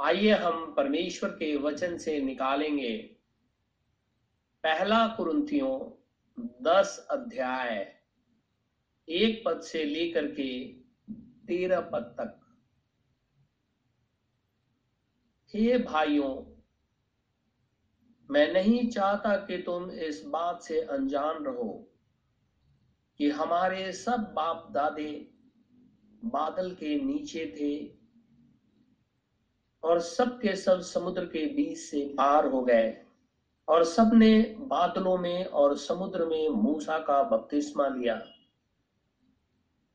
आइए हम परमेश्वर के वचन से निकालेंगे पहला कुरुंतियों दस अध्याय, एक पद से लेकर के तेरह पद तक। हे भाइयों, मैं नहीं चाहता कि तुम इस बात से अनजान रहो कि हमारे सब बाप दादे बादल के नीचे थे और सब के सब समुद्र के बीच से पार हो गए। और सबने बादलों में और समुद्र में मूसा का बपतिस्मा लिया।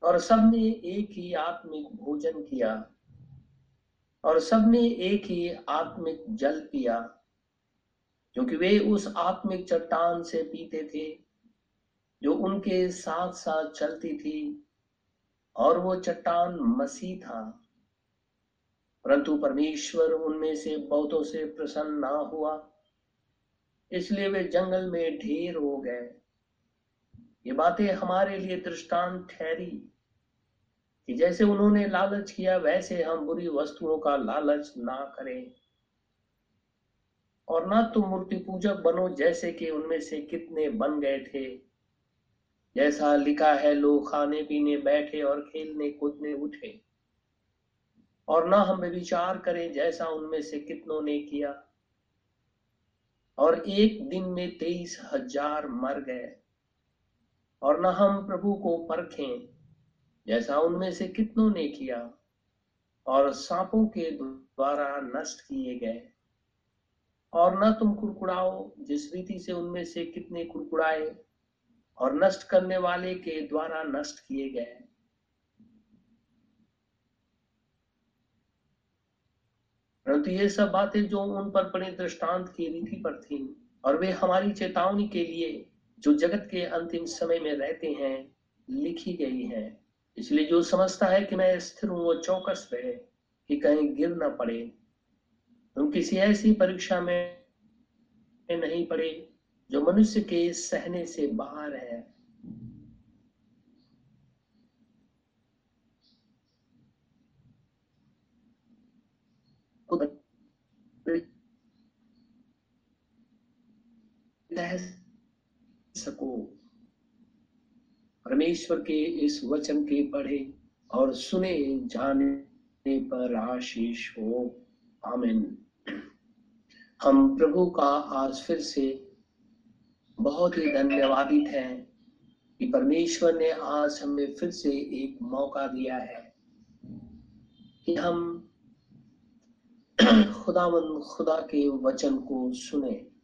और सबने एक ही आत्मिक भोजन किया। और सबने एक ही आत्मिक जल पिया क्योंकि वे उस आत्मिक चट्टान से पीते थे, जो उनके साथ साथ चलती थी, और वो चट्टान मसीह था। परंतु परमेश्वर उनमें से बहुतों से प्रसन्न ना हुआ। इसलिए वे जंगल में ढेर हो गए। ये बातें हमारे लिए दृष्टांत ठहरी कि जैसे उन्होंने लालच किया, वैसे हम बुरी वस्तुओं का लालच ना करें। और ना तुम मूर्ति पूजक बनो जैसे कि उनमें से कितने बन गए थे। जैसा लिखा है, लोग खाने पीने बैठे और खेलने कूदने उठे। और ना हम विचार करें जैसा उनमें से कितनों ने किया। और एक दिन में तेईस हज़ार मर गए और ना हम प्रभु को परखें जैसा उनमें से कितनों ने किया और सांपों के द्वारा नष्ट किए गए। और न तुम कुड़कुड़ाओ जिस रीति से उनमें से कितने कुड़कुड़ाए और नष्ट करने वाले के द्वारा नष्ट किए गए। परंतु ये सब बातें जो उन पर पड़े दृष्टांत की रीति पर थी, और वे हमारी चेतावनी के लिए जो जगत के अंतिम समय में रहते हैं, लिखी गई है। इसलिए जो समझता है कि मैं स्थिर हूँ, वो चौकस रहे कि कहीं गिर ना पड़े। तुम किसी ऐसी परीक्षा में नहीं पड़े जो मनुष्य के सहने से बाहर है। सको परमेश्वर के इस वचन के पढ़े और सुने, जाने पर आशीष हो। आमिन। हम प्रभु का आज फिर से बहुत ही धन्यवादित हैं कि परमेश्वर ने आज हमें फिर से एक मौका दिया है कि हम खुदावन खुदा के वचन को सुने।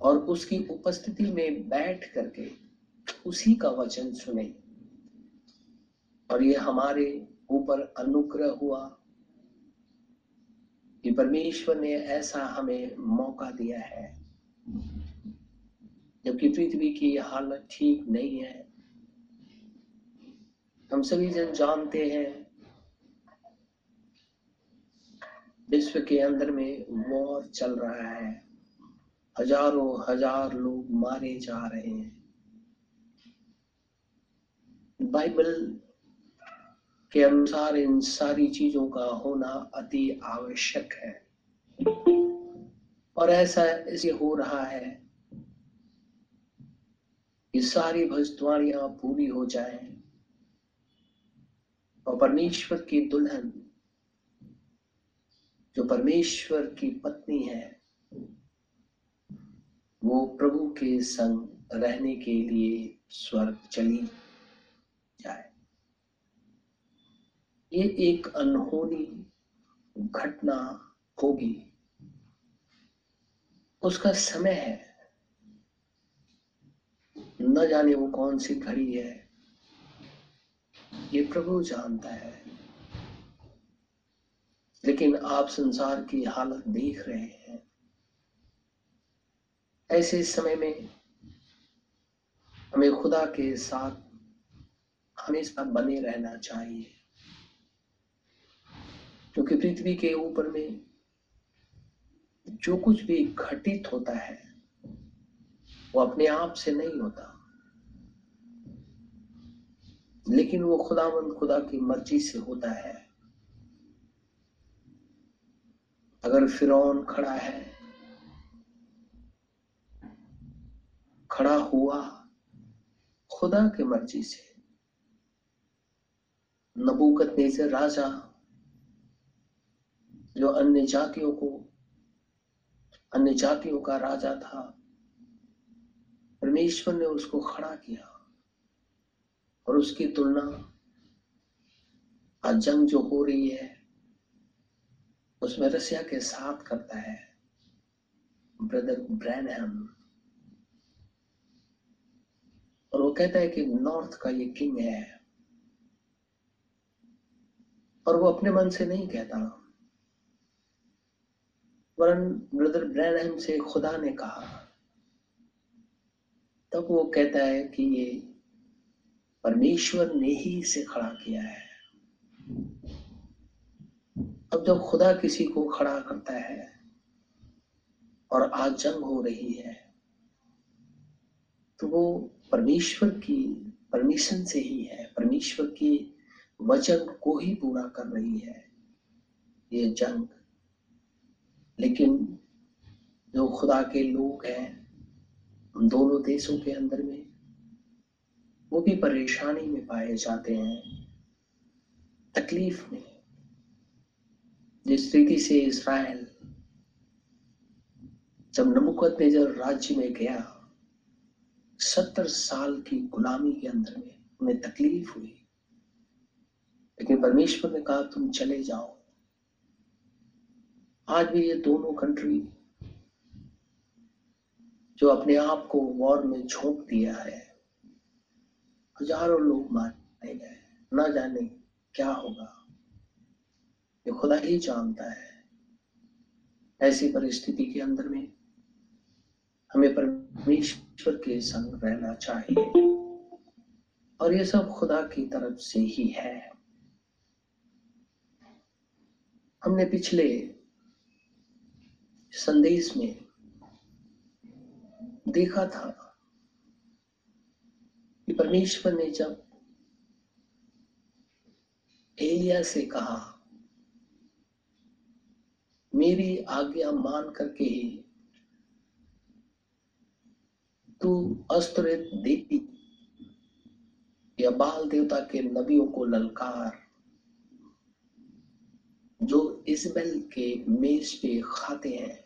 और उसकी उपस्थिति में बैठ करके उसी का वचन सुने। और ये हमारे ऊपर अनुग्रह हुआ कि परमेश्वर ने ऐसा हमें मौका दिया है। जबकि पृथ्वी की हालत ठीक नहीं है। हम सभी जन जानते हैं, विश्व के अंदर में वॉर चल रहा है। हज़ारों हज़ार लोग मारे जा रहे हैं। बाइबल के अनुसार इन सारी चीज़ों का होना अति आवश्यक है। और ऐसा इसे हो रहा है कि सारी भविष्यवाणियाँ पूरी हो जाए और परमेश्वर की दुल्हन, जो परमेश्वर की पत्नी है वो प्रभु के संग रहने के लिए स्वर्ग चली जाए। ये एक अनहोनी घटना होगी। उसका समय है। न जाने वो कौन सी घड़ी है। ये प्रभु जानता है। लेकिन आप संसार की हालत देख रहे हैं। ऐसे समय में हमें खुदा के साथ हमेशा बने रहना चाहिए। क्योंकि पृथ्वी के ऊपर में जो कुछ भी घटित होता है, वो अपने आप से नहीं होता। लेकिन वो खुदावंद खुदा की मर्ज़ी से होता है। अगर फिरौन खड़ा है खड़ा हुआ खुदा की मर्ज़ी से। नबूकत नेजर राजा जो अन्य जातियों को, अन्य जातियों का राजा था, परमेश्वर ने उसको खड़ा किया और उसकी तुलना आज जंग जो हो रही है, उसमें रसिया के साथ करता है। Brother Branham. और वो कहता है कि नॉर्थ का ये किंग है। और वो अपने मन से नहीं कहता। वरन ब्रदर ब्रैनहम से खुदा ने कहा। तब वो कहता है कि ये परमेश्वर ने ही इसे खड़ा किया है। अब जब खुदा किसी को खड़ा करता है और आज जंग हो रही है तो वो परमेश्वर की परमिशन से ही है। परमेश्वर की वचन को ही पूरा कर रही है ये जंग। लेकिन जो खुदा के लोग हैं दोनों देशों के अंदर में, वो भी परेशानी में पाए जाते हैं, तकलीफ़ में। जिस रीति से इसराइल जब नमुकत ने जब राज्य में गया सत्तर साल की गुलामी के अंदर में उन्हें तकलीफ़ हुई। लेकिन परमेश्वर ने कहा, तुम चले जाओ। आज भी ये दोनों कंट्री जो अपने आप को वॉर में झोंक दिया है, हज़ारों लोग मारे गए ना जाने क्या होगा। ये खुदा ही जानता है। ऐसी परिस्थिति के अंदर में हमें परमेश्वर के संग रहना चाहिए। और ये सब खुदा की तरफ़ से ही है। हमने पिछले संदेश में देखा था कि परमेश्वर ने जब एलिया से कहा, मेरी आज्ञा मान करके ही तू अस्त्र देती या बाल देवता के नबियों को ललकार, जो इसबेल के मेज पे खाते हैं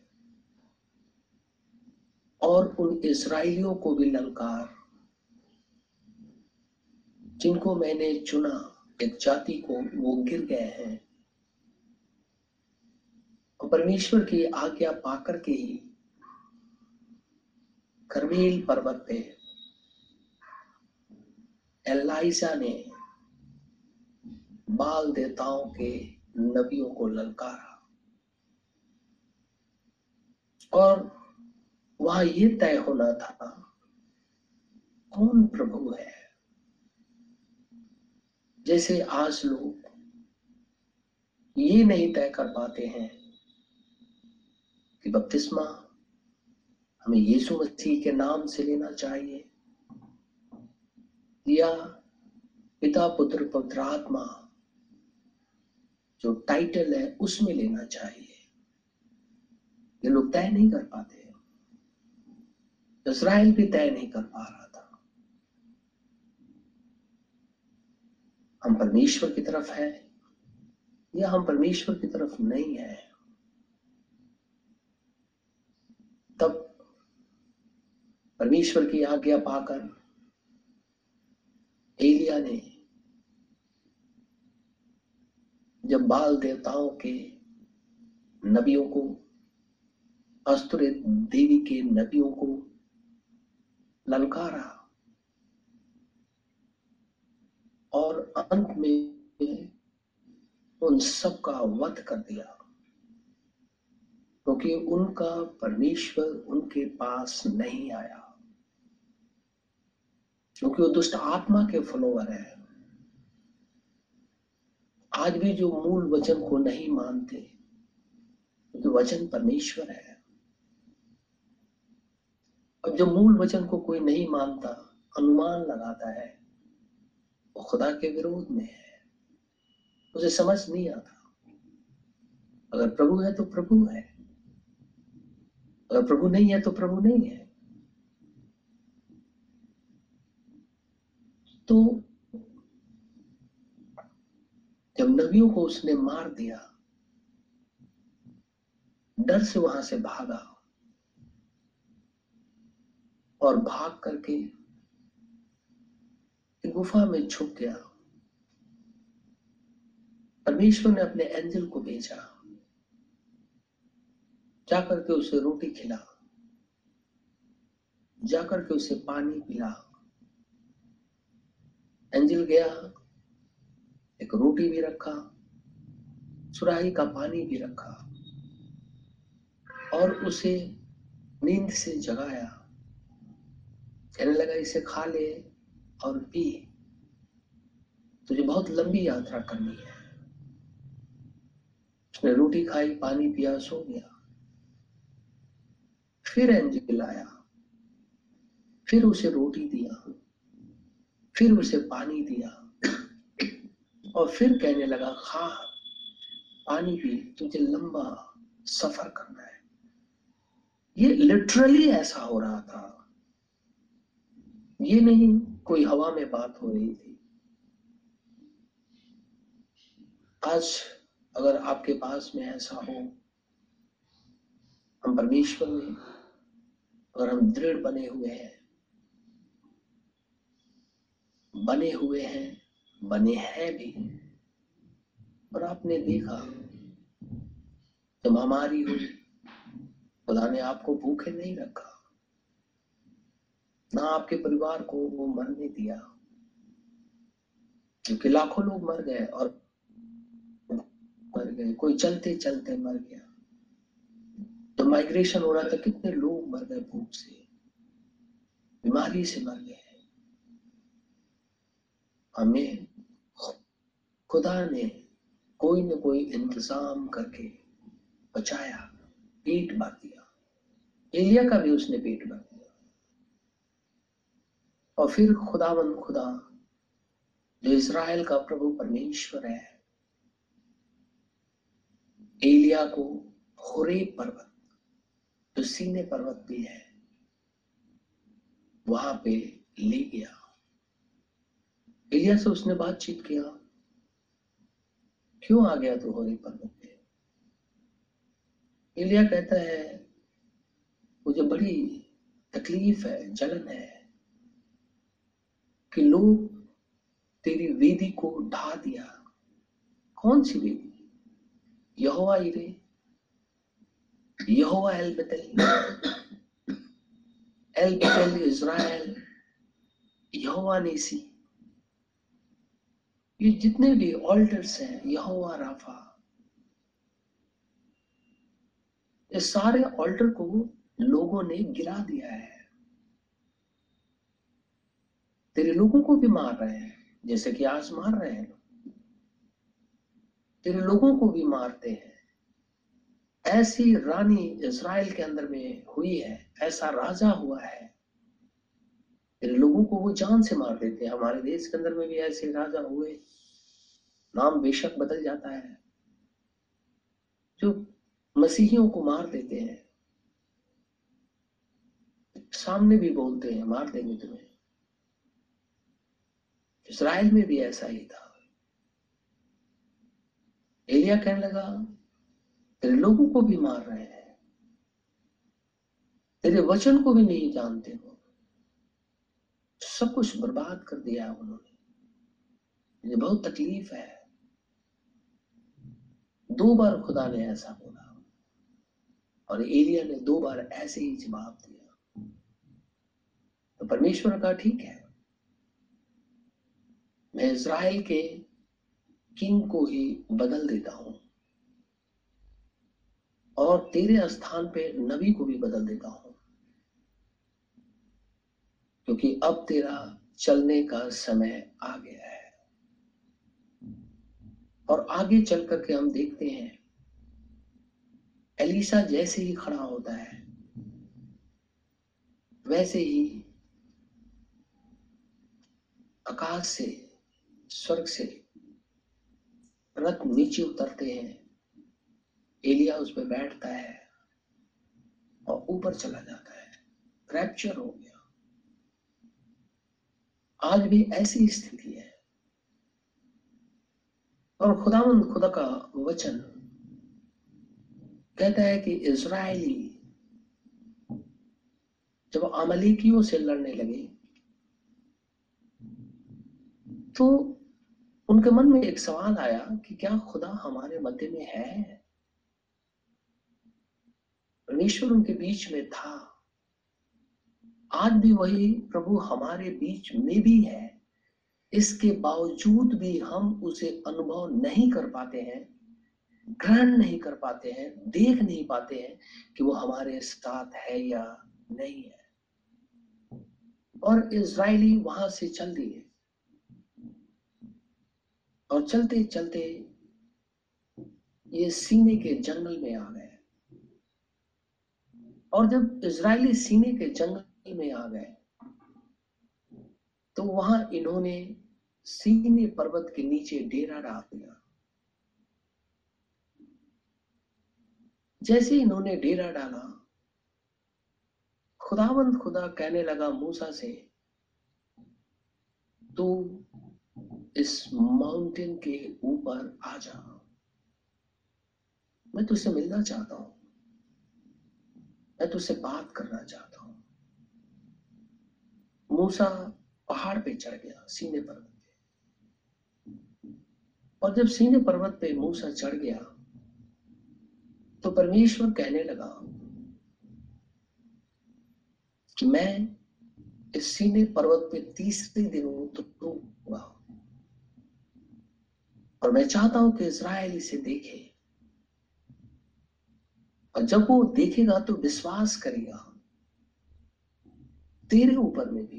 और उन इसराइलियों को भी ललकार, जिनको मैंने चुना एक जाति को वो गिर गए हैं। और परमेश्वर की आज्ञा पाकर के ही करमेल पर्वत पे एलाइजा ने बाल देवताओं के नबियों को ललकारा। और वहाँ ये तय होना था, कौन प्रभु है? जैसे आज लोग ये नहीं तय कर पाते हैं कि बपतिस्मा हमें यीशु मसीह के नाम से लेना चाहिए। या पिता, पुत्र, पवित्र आत्मा जो टाइटल है, उसमें लेना चाहिए। ये लोग तय नहीं कर पाते इसराइल भी तय नहीं कर पा रहा था। हम परमेश्वर की तरफ़ है या हम परमेश्वर की तरफ़ नहीं है? तब परमेश्वर की आज्ञा पाकर एलिया ने जब बाल देवताओं के नबियों को, अस्त्र देवी के नबियों को ललकारा और अंत में उन सब का वध कर दिया, क्योंकि तो उनका परमेश्वर उनके पास नहीं आया। क्योंकि वो दुष्ट आत्मा के फलोवर है। आज भी जो मूल वचन को नहीं मानते, क्योंकि तो वचन परमेश्वर है। और जो मूल वचन को कोई नहीं मानता, अनुमान लगाता है, वो खुदा के विरोध में है। उसे समझ नहीं आता। अगर प्रभु है तो प्रभु है। अगर प्रभु नहीं है तो प्रभु नहीं है। तो जब नबियों को उसने मार दिया, डर से वहाँ से भागा और भाग करके गुफा में छुप गया। परमेश्वर ने अपने एंजल को भेजा, जाकर के उसे रोटी खिला, जाकर के उसे पानी पिला। एंजल गया, एक रोटी भी रखा, सुराही का पानी भी रखा, और उसे नींद से जगाया। कहने लगा, इसे खा ले और पी। तुझे बहुत लंबी यात्रा करनी है। उसने रोटी खाई, पानी पिया, सो गया। फिर एंजिल आया। फिर उसे रोटी दिया। फिर उसे पानी दिया और फिर कहने लगा खा पानी पी तुझे लंबा सफ़र करना है। ये लिटरली ऐसा हो रहा था। ये नहीं, कोई हवा में बात हो रही थी। आज अगर आपके पास में ऐसा हो, हम परमेश्वर में अगर हम दृढ़ बने हुए हैं बने हुए हैं, बने हैं भी, और आपने देखा जब हमारी हुई, खुदा ने आपको भूखे नहीं रखा, ना आपके परिवार को वो मरने दिया, क्योंकि लाखों लोग मर गए और मर गए, कोई चलते चलते मर गया। तो माइग्रेशन हो रहा था, कितने लोग मर गए भूख से, बीमारी से मर गए। हमें खुदा ने कोई न कोई इंतज़ाम करके बचाया पेट भर दिया। एलिया का भी उसने पेट भर दिया। और फिर खुदावन खुदा, जो इसराइल का प्रभु परमेश्वर है, एलिया को होरे पर्वत, जो सीने पर्वत भी है, वहाँ पे ले गया। एलिया से उसने बातचीत किया। क्यों आ गया तू होरी पर्वत पे एलिया कहता है, मुझे बड़ी तकलीफ़ है, जलन है कि लोग तेरी वेदी को ढा दिया। कौन सी वेदी? यहोवा इरे यहोवा L Bethel. L Bethel Israel. यहोवा नेसी ये जितने भी ऑल्टर्स हैं, यहोवा, राफा, ये सारे ऑल्टर को लोगों ने गिरा दिया है। तेरे लोगों को भी मार रहे हैं, जैसे कि आज मार रहे हैं तेरे लोगों को भी मारते हैं। ऐसी रानी इज़राइल के अंदर में हुई है, ऐसा राजा हुआ है। लोगों को वो जान से मार देते हैं। हमारे देश के अंदर में भी ऐसे राजा हुए। नाम बेशक बदल जाता है। जो मसीहियों को मार देते हैं। सामने भी बोलते हैं, मार देंगे तुम्हें। इसराइल में भी ऐसा ही था। एलिया कहने लगा, तेरे लोगों को भी मार रहे हैं। तेरे वचन को भी नहीं जानते हो। सब कुछ बर्बाद कर दिया उन्होंने। मुझे बहुत तकलीफ़ है। दो बार खुदा ने ऐसा बोला। और एलिया ने दो बार ऐसे ही जवाब दिया। तो परमेश्वर का ठीक है। मैं इज़राइल के किंग को ही बदल देता हूँ? और तेरे स्थान पे नबी को भी बदल देता हूँ। क्योंकि अब तेरा चलने का समय आ गया है। और आगे चल करके हम देखते हैं एलिसा जैसे ही खड़ा होता है, वैसे ही आकाश से, स्वर्ग से रथ नीचे उतरते हैं। एलिया उस पर बैठता है और ऊपर चला जाता है। क्रैप्चर हो गया। आज भी ऐसी स्थिति है। और खुदावन खुदा का वचन कहता है कि इज़राइली जब अमलीकियों से लड़ने लगे तो उनके मन में एक सवाल आया कि क्या खुदा हमारे मध्य में है? परमेश्वर उनके बीच में था। आज भी वही प्रभु हमारे बीच में भी है। इसके बावजूद भी हम उसे अनुभव नहीं कर पाते हैं, ग्रहण नहीं कर पाते हैं, देख नहीं पाते हैं कि वो हमारे साथ है या नहीं है। और इज़राइली वहाँ से चल दिए। और चलते चलते ये सीने के जंगल में आ गए। और जब इज़राइली सीने के जंगल में आ गए। तो वहाँ इन्होंने सीने पर्वत के नीचे डेरा डाल दिया। जैसे इन्होंने डेरा डाला खुदावंद खुदा कहने लगा मूसा से, तू इस माउंटेन के ऊपर आ जा। मैं तुझसे मिलना चाहता हूँ। मैं तुझसे बात करना चाहता मूसा पहाड़ पे चढ़ गया, सीने पर्वत पे और जब सीने पर्वत पे मूसा चढ़ गया तो परमेश्वर कहने लगा कि मैं इस सीने पर्वत पे तीसरे दिन उतरूँगा। और मैं चाहता हूँ कि इसराइल इसे देखे। और जब वो देखेगा तो विश्वास करेगा तेरे ऊपर में भी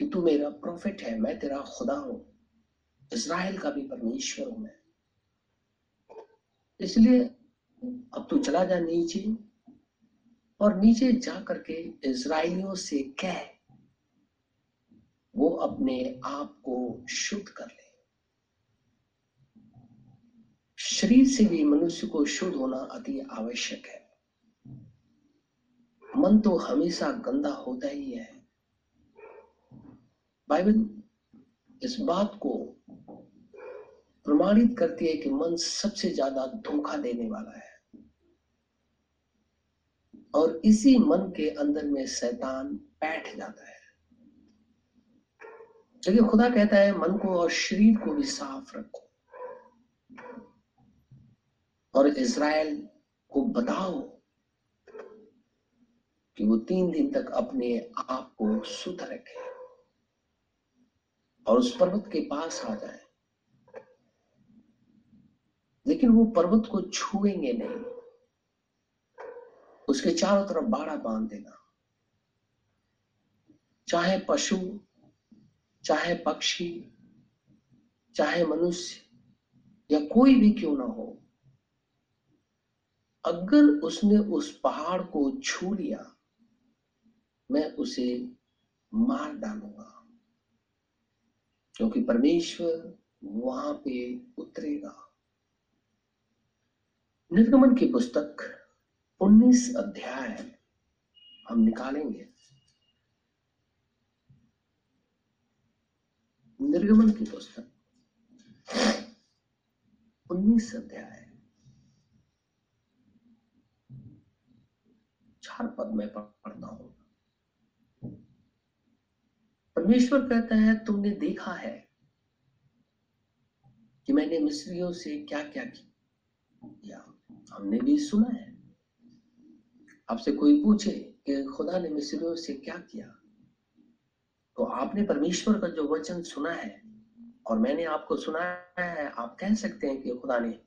कि तू मेरा प्रॉफिट है, मैं तेरा खुदा हूँ। इसराइल का भी परमेश्वर हूँ मैं। इसलिए अब तू चला जा नीचे और नीचे जा करके इसराइलियों से कह, वो अपने आप को शुद्ध कर ले। शरीर से भी मनुष्य को शुद्ध होना अति आवश्यक है। मन तो हमेशा गंदा होता ही है। बाइबल इस बात को प्रमाणित करती है कि मन सबसे ज़्यादा धोखा देने वाला है। और इसी मन के अंदर में शैतान बैठ जाता है। लेकिन खुदा कहता है, मन को और शरीर को भी साफ़ रखो और इसराइल को बताओ कि वो तीन दिन तक अपने आप को शुद्ध रखे और उस पर्वत के पास आ जाए। लेकिन वो पर्वत को छुएँगे नहीं। उसके चारों तरफ़ बाड़ा बाँध देना। चाहे पशु, चाहे पक्षी, चाहे मनुष्य, या कोई भी क्यों ना हो। अगर उसने उस पहाड़ को छू लिया मैं उसे मार डालूँगा। क्योंकि परमेश्वर वहाँ पे उतरेगा। निर्गमन की पुस्तक 19 अध्याय हम निकालेंगे। निर्गमन की पुस्तक 19 अध्याय। चार पद में पढ़ता हूँ। परमेश्वर कहता है, तुमने देखा है कि मैंने मिस्रियों से क्या क्या किया हमने भी सुना है। आपसे कोई पूछे कि खुदा ने मिस्रियों से क्या किया? तो आपने परमेश्वर का जो वचन सुना है और मैंने आपको सुनाया है, आप कह सकते हैं कि खुदा ने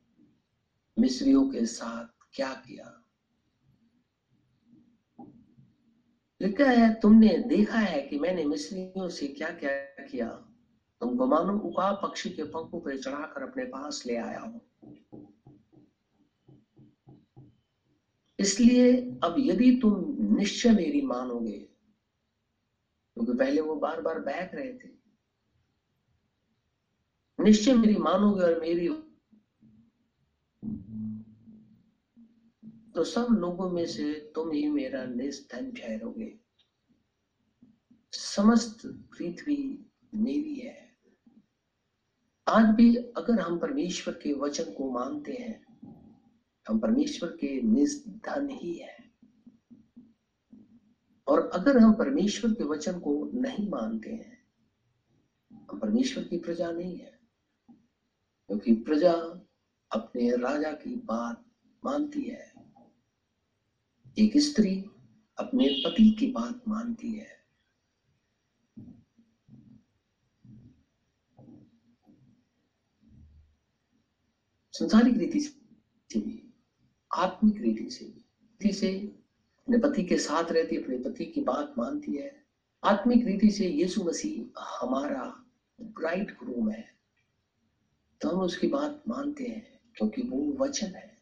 मिस्रियों के साथ क्या किया? लिखा है, तुमने देखा है कि मैंने मिस्रियों से क्या क्या? किया तुमको मानो उका पक्षी के पंखों पर चढ़ाकर अपने पास ले आया हो। इसलिए अब यदि तुम निश्चय मेरी मानोगे, क्योंकि पहले वो बार बार बहक रहे थे। निश्चय मेरी मानोगे और मेरी तो सब लोगों में से तुम ही मेरा निस्तन ठहरोगे। समस्त पृथ्वी मेरी है। आज भी अगर हम परमेश्वर के वचन को मानते हैं, हम परमेश्वर के निधन ही है। और अगर हम परमेश्वर के वचन को नहीं मानते हैं, हम परमेश्वर की प्रजा नहीं है। क्योंकि प्रजा अपने राजा की बात मानती है। एक स्त्री अपने पति की बात मानती है। संसारिक रीति से भी, आत्मिक रीति से भी से अपने पति के साथ रहती, अपने पति की बात मानती है। आत्मिक रीति से यीशु मसीह हमारा ब्राइट ग्रूम है। तो हम उसकी बात मानते हैं, क्योंकि वो वचन है।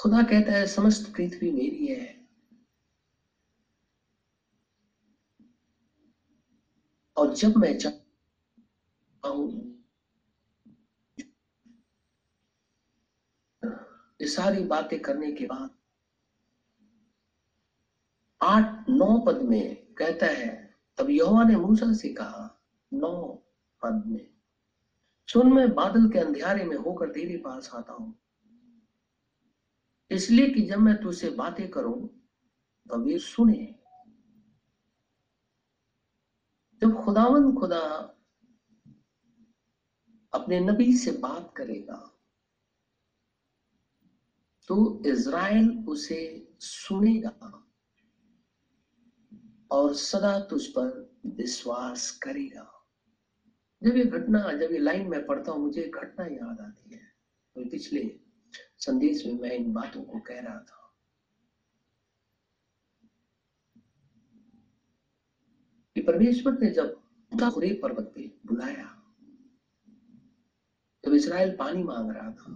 खुदा कहता है, समस्त पृथ्वी मेरी है। और जब मैं चाहूँ ये सारी बातें करने के बाद, आठ, नौ पद में कहता है, तब यहोवा ने मूसा से कहा, नौ पद में, सुन मैं बादल के अंधेरे में होकर तेरे पास आता हूँ। इसलिए कि जब मैं तुझसे बातें करूँ तो वे सुने। जब खुदावन खुदा अपने नबी से बात करेगा तो इज़राइल उसे सुनेगा और सदा तुझ पर विश्वास करेगा। जब ये घटना, जब ये लाइन में पढ़ता हूँ, मुझे घटना याद आती है। तो पिछले संदेश में मैं इन बातों को कह रहा था। कि परमेश्वर ने जब खुरे पर्वत पे बुलाया जब इसराइल पानी मांग रहा था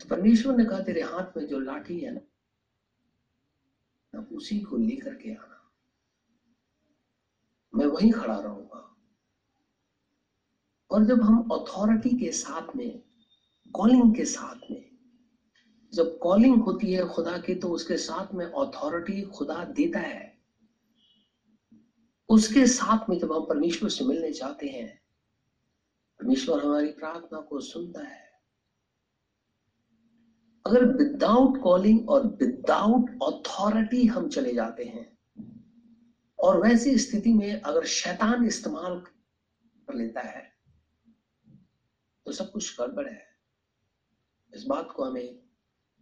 तो परमेश्वर ने कहा तेरे हाथ में जो लाठी है ना उसी को लेकर के आना। मैं वहीं खड़ा रहूँगा। और जब हम अथॉरिटी के साथ में कॉलिंग के साथ में। जब कॉलिंग होती है खुदा की तो उसके साथ में अथॉरिटी खुदा देता है। उसके साथ में जब हम परमेश्वर से मिलने जाते हैं, परमेश्वर हमारी प्रार्थना को सुनता है। अगर विदाउट कॉलिंग और विदाउट अथॉरिटी हम चले जाते हैं, और वैसी स्थिति में अगर शैतान इस्तेमाल कर लेता है तो सब कुछ गड़बड़ है। इस बात को हमें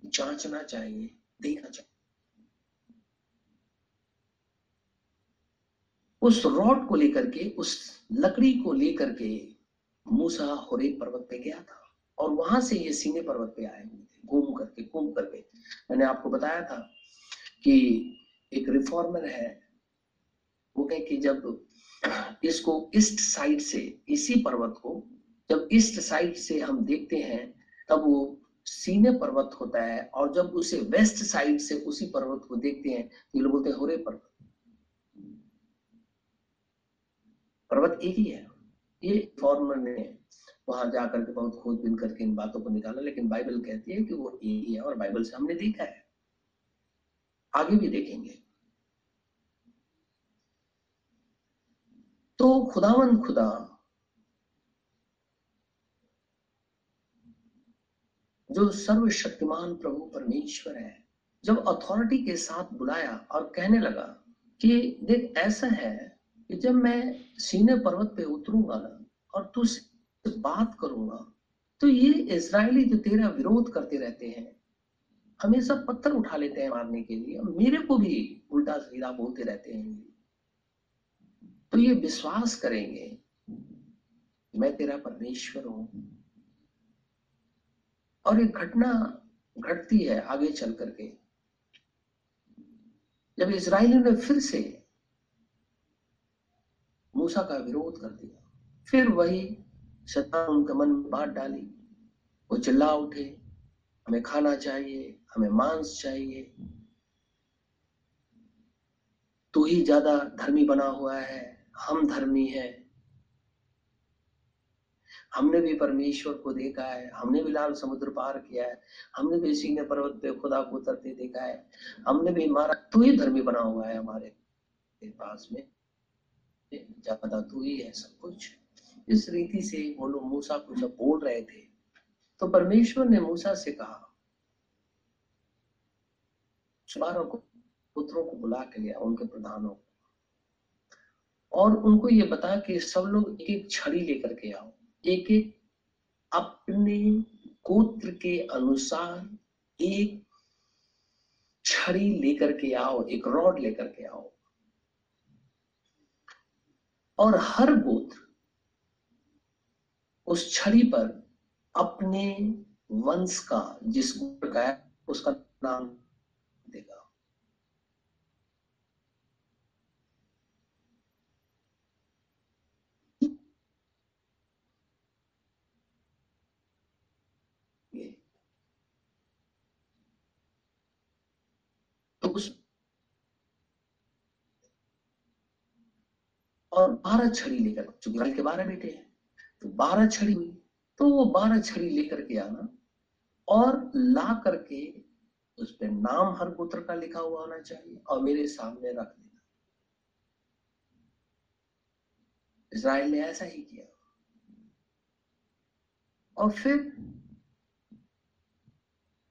जांचना चाहिए, देखना चाहिए। उस रॉड को लेकर के, उस लकड़ी को लेकर के मूसा होरे पर्वत पे गया था और वहाँ से ये सीने पर्वत पे आए हुए थे, घूम करके घूम करके। मैंने आपको बताया था कि एक रिफॉर्मर है, वो कहे कि जब इसको ईस्ट साइड से, इसी पर्वत को, जब ईस्ट साइड से हम देखते हैं तब वो सीने पर्वत होता है और जब उसे वेस्ट साइड से उसी पर्वत को देखते हैं तो ये लोग बोलते हैं होरे पर्वत। पर्वत एक ही है। ये फॉर्मर ने वहाँ जाकर के बहुत खोजबीन करके इन बातों को निकाला, लेकिन बाइबल कहती है कि वो एक ही है और बाइबल से हमने देखा है। आगे भी देखेंगे। तो खुदावन खुदा जो सर्वशक्तिमान प्रभु परमेश्वर है, जब अथॉरिटी के साथ बुलाया और कहने लगा कि देख, ऐसा है कि जब मैं सीने पर्वत पे उतरूँगा ना और तू बात करूँगा तो ये इसराइली जो तेरा विरोध करते रहते हैं हमेशा पत्थर उठा लेते हैं मारने के लिए। मेरे को भी उल्टा सीधा बोलते रहते हैं। तो ये विश्वास करेंगे, मैं तेरा परमेश्वर हूँ। और एक घटना घटती है आगे चल करके। जब इसराइलियों ने फिर से मूसा का विरोध कर दिया, फिर वही शैतान उनके मन में बात डाली। वो चिल्ला उठे, हमें खाना चाहिए, हमें मांस चाहिए। तू ही ज़्यादा धर्मी बना हुआ है, हम धर्मी है। हमने भी परमेश्वर को देखा है, हमने भी लाल समुद्र पार किया है, हमने भी सीने पर्वत पे खुदा को उतरते देखा है, हमने भी मारा तू ही धर्मी बना हुआ है हमारे पास में। ज़्यादा तू ही है सब कुछ। इस रीति से वो लोग मूसा को जब बोल रहे थे तो परमेश्वर ने मूसा से कहा को, पुत्रों को बुला के लिया उनके प्रधानों को। और उनको ये बता कि सब लोग एक एक छड़ी लेकर के आओ। एक एक अपने गोत्र के अनुसार एक छड़ी लेकर के आओ, एक रॉड लेकर के आओ। और हर गोत्र उस छड़ी पर अपने वंश का, जिस गोत्र का है, उसका नाम देगा। तो उस और बारह छड़ी लेकर चूँकि के बारह बेटे हैं। तो बारह छड़ी हुई तो वो बारह छड़ी लेकर के आना और ला करके उस पर नाम हर पुत्र का लिखा हुआ होना चाहिए और मेरे सामने रख देना। इसराइल ने ऐसा ही किया। और फिर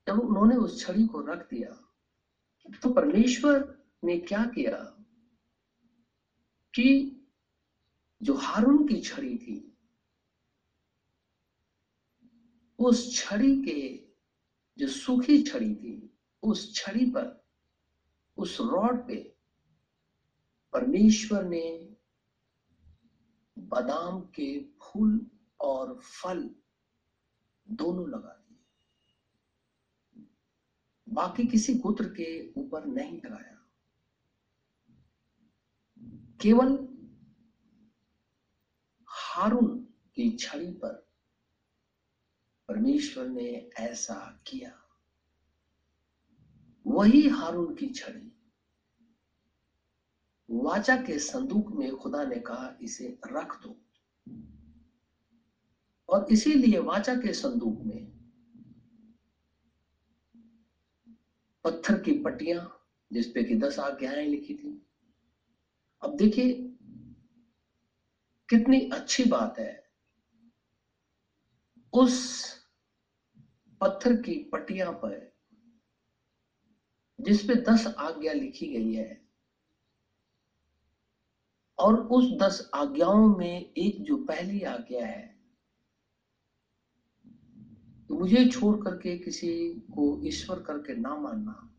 जब उन्होंने उस छड़ी को रख दिया तो परमेश्वर ने क्या किया कि जो हारून की छड़ी थी, उस छड़ी के जो सूखी छड़ी थी, उस छड़ी पर, उस रॉड पे परमेश्वर ने बादाम के फूल और फल दोनों लगा बाकी किसी पुत्र के ऊपर नहीं लगाया। केवल हारून की छड़ी पर परमेश्वर ने ऐसा किया। वही हारून की छड़ी। वाचा के संदूक में खुदा ने कहा, इसे रख दो। और इसीलिए वाचा के संदूक में पत्थर की पट्टियाँ जिसपे कि दस आज्ञाएँ लिखी थी। अब देखिए, कितनी अच्छी बात है। उस पत्थर की पटिया पर जिसपे दस आज्ञा लिखी गई है और उस दस आज्ञाओं में एक जो पहली आज्ञा है मुझे छोड़ करके किसी को ईश्वर करके ना मानना।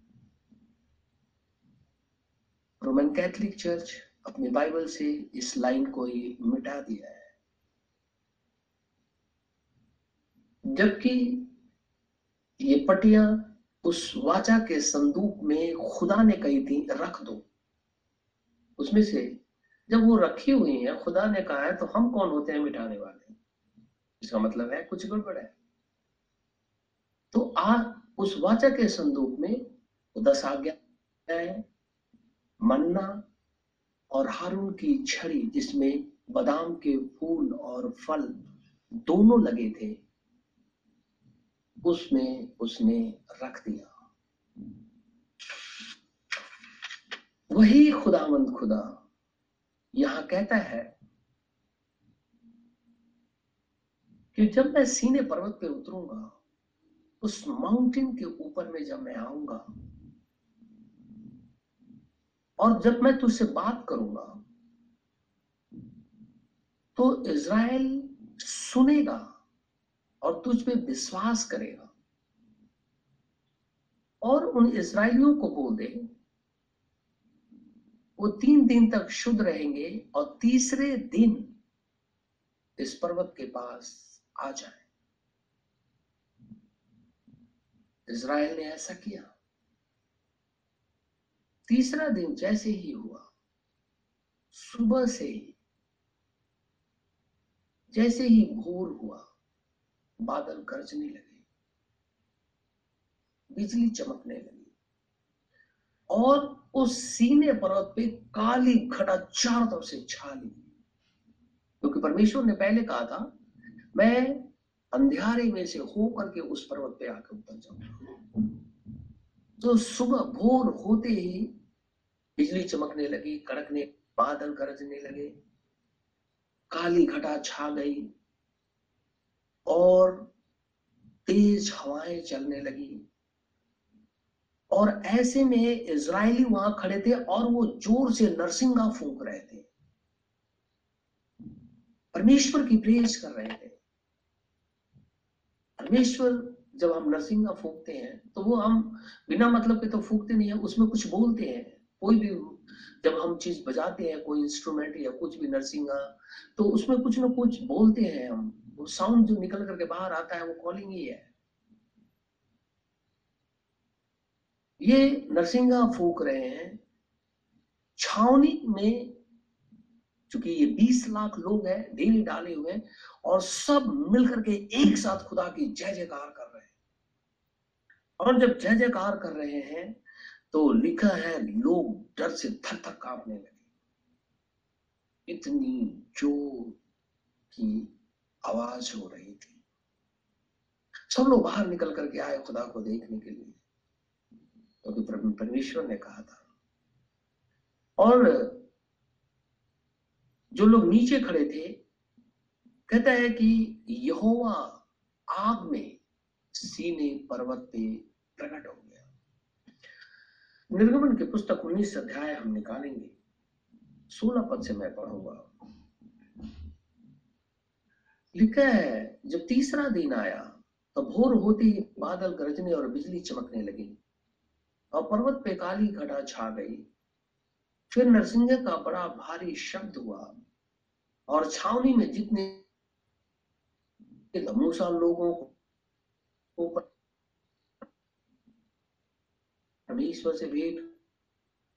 रोमन कैथलिक चर्च अपने बाइबल से इस लाइन को ही मिटा दिया है। जबकि ये पटिया उस वाचा के संदूक में खुदा ने कही थी, रख दो। उसमें से जब वो रखी हुई है, खुदा ने कहा है तो हम कौन होते हैं मिटाने वाले? इसका मतलब है कुछ गड़बड़ है। तो आ उस वाचा के संदूक में दस आज्ञा है, मन्ना और हारून की छड़ी जिसमें बादाम के फूल और फल दोनों लगे थे, उसमें उसने रख दिया। वही खुदावंद खुदा यहाँ कहता है कि जब मैं सीने पर्वत पे उतरूँगा उस माउंटेन के ऊपर में जब मैं आऊँगा, और जब मैं तुझसे बात करूँगा तो इज़राइल सुनेगा और तुझ पे विश्वास करेगा। और उन इसराइलियों को बोल दे, वो तीन दिन तक शुद्ध रहेंगे और तीसरे दिन इस पर्वत के पास आ जाए। इज़राइल ने ऐसा किया। तीसरा दिन जैसे ही हुआ, सुबह से ही, जैसे ही भोर हुआ, बादल गरजने लगे। बिजली चमकने लगी। और उस सीने पर्वत पे काली घटा चारों तरफ़ से छा ली। क्योंकि परमेश्वर ने पहले कहा था, मैं अंधेरे में से हो करके उस पर्वत पे आकर उतर जाऊँगा तो सुबह भोर होते ही बिजली चमकने लगी, कड़कने, बादल गरजने लगे। काली घटा छा गई और तेज हवाएँ चलने लगी। और ऐसे में इज़राइली वहाँ खड़े थे और वो ज़ोर से नरसिंगा फूंक रहे थे। परमेश्वर की प्रेज कर रहे थे। परमेश्वर जब हम नरसिंगा फूकते हैं तो वो हम बिना मतलब के तो फूकते नहीं है, उसमें कुछ बोलते हैं। कोई भी जब हम चीज़ बजाते हैं, कोई इंस्ट्रूमेंट या कुछ भी नरसिंगा तो उसमें कुछ ना कुछ बोलते हैं हम। वो साउंड जो निकल करके बाहर आता है, वो कॉलिंग ही है। ये नरसिंगा फूक रहे हैं। छावनी में चूँकि ये बीस लाख लोग हैं डेली डाले हुए हैं, और सब मिलकर के एक साथ खुदा की जय जयकार कर रहे हैं। और जब जय जयकार कर रहे हैं तो लिखा है, लोग डर से थर थर कांपने लगे। इतनी ज़ोर की आवाज़ हो रही थी। सब लोग बाहर निकल करके आए खुदा को देखने के लिए। क्योंकि तो परमेश्वर ने कहा था। और जो लोग नीचे खड़े थे, कहता है कि यहोवा आग में सीने पर्वत पे प्रकट हो गया। निर्गमन के पुस्तक उन्नीस अध्याय हम निकालेंगे। सोलह पद से मैं पढ़ूँगा। लिखा है, जब तीसरा दिन आया तो भोर होते ही बादल गरजने और बिजली चमकने लगी, और पर्वत पे काली घटा छा गई। फिर नरसिंह का बड़ा भारी शब्द हुआ, और छावनी में जितने मूसा लोगों को परमेश्वर से भेंट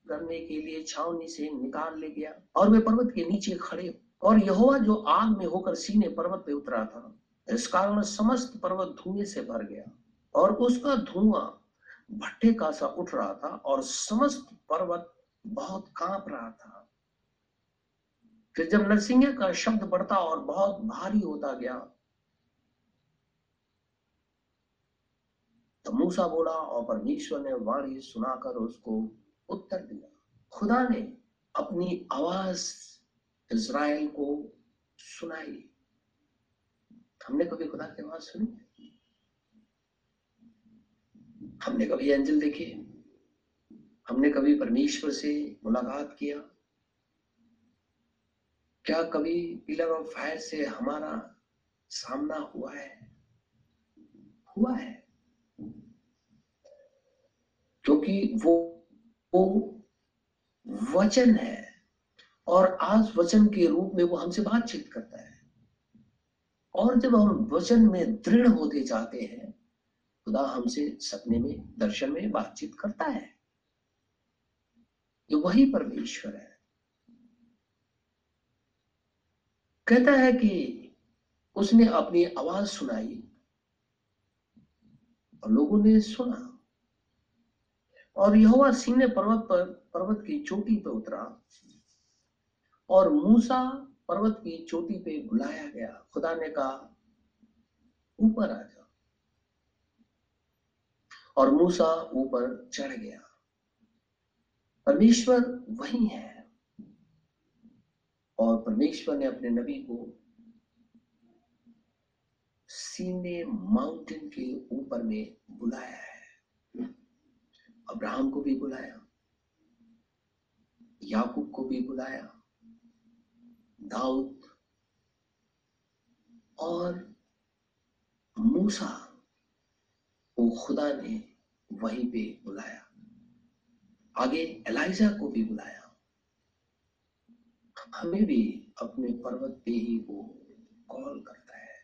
करने के लिए छावनी से निकाल ले गया और वे पर्वत के नीचे खड़े और यहोवा जो आग में होकर सीने पर्वत पे उतरा था, इस कारण समस्त पर्वत धुएँ से भर गया और उसका धुआँ भट्टे का सा उठ रहा था और समस्त पर्वत बहुत काँप रहा था। फिर जब नरसिंह का शब्द बढ़ता और बहुत भारी होता गया तो मूसा बोला और परमेश्वर ने वाणी सुनाकर उसको उत्तर दिया, खुदा ने अपनी आवाज़ इज़राइल को सुनाई। हमने कभी खुदा की आवाज़ सुनी? हमने कभी एंजल देखे? हमने कभी परमेश्वर से मुलाकात किया? क्या कभी पिलर ऑफ़ फायर से हमारा सामना हुआ है? हुआ है। क्योंकि वो वो वचन है और आज वचन के रूप में वो हमसे बातचीत करता है। और जब हम वचन में दृढ़ होते जाते हैं, खुदा हमसे सपने में, दर्शन में बातचीत करता है। ये वही परमेश्वर है। कहता है कि उसने अपनी आवाज़ सुनाई और लोगों ने सुना। और यहोवा सिंह ने पर्वत पर, पर्वत की चोटी पर उतरा और मूसा पर्वत की चोटी पे बुलाया गया। खुदा ने कहा, ऊपर आ जा। और मूसा ऊपर चढ़ गया। परमेश्वर वही है। और परमेश्वर ने अपने नबी को सीने माउंटेन के ऊपर में बुलाया है। अब्राहम को भी बुलाया, याकूब को भी बुलाया, दाऊद और मूसा को खुदा ने वहीं पे बुलाया। आगे एलाइजा को भी बुलाया। हमें भी अपने पर्वत पे ही वो कॉल करता है।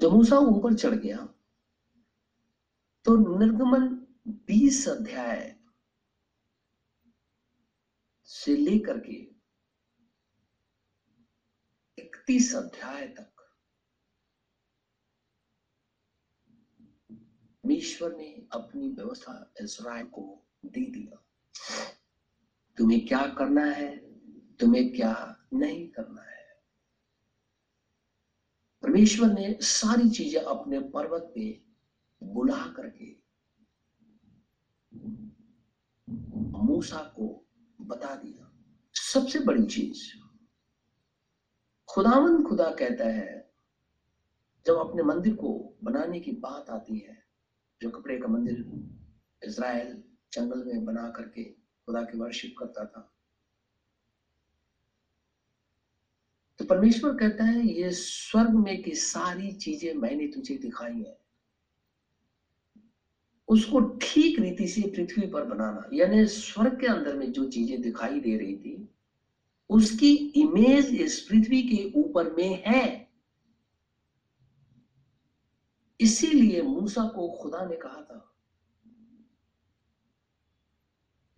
जब मूसा ऊपर चढ़ गया तो निर्गमन 20 अध्याय से लेकर के इकतीस अध्याय तक ईश्वर ने अपनी व्यवस्था इसराइल को दे दिया। तुम्हें क्या करना है? तुम्हें क्या नहीं करना है? परमेश्वर ने सारी चीज़ें अपने पर्वत पे बुला करके मूसा को बता दिया। सबसे बड़ी चीज़ खुदावन खुदा कहता है, जब अपने मंदिर को बनाने की बात आती है जो कपड़े का मंदिर इसराइल जंगल में बना करके खुदा की वर्शिप करता था। तो परमेश्वर कहता है, ये स्वर्ग में की सारी चीज़ें मैंने तुझे दिखाई है। उसको ठीक रीति से पृथ्वी पर बनाना, यानी स्वर्ग के अंदर में जो चीज़ें दिखाई दे रही थी, उसकी इमेज इस पृथ्वी के ऊपर में है। इसीलिए मूसा को खुदा ने कहा था,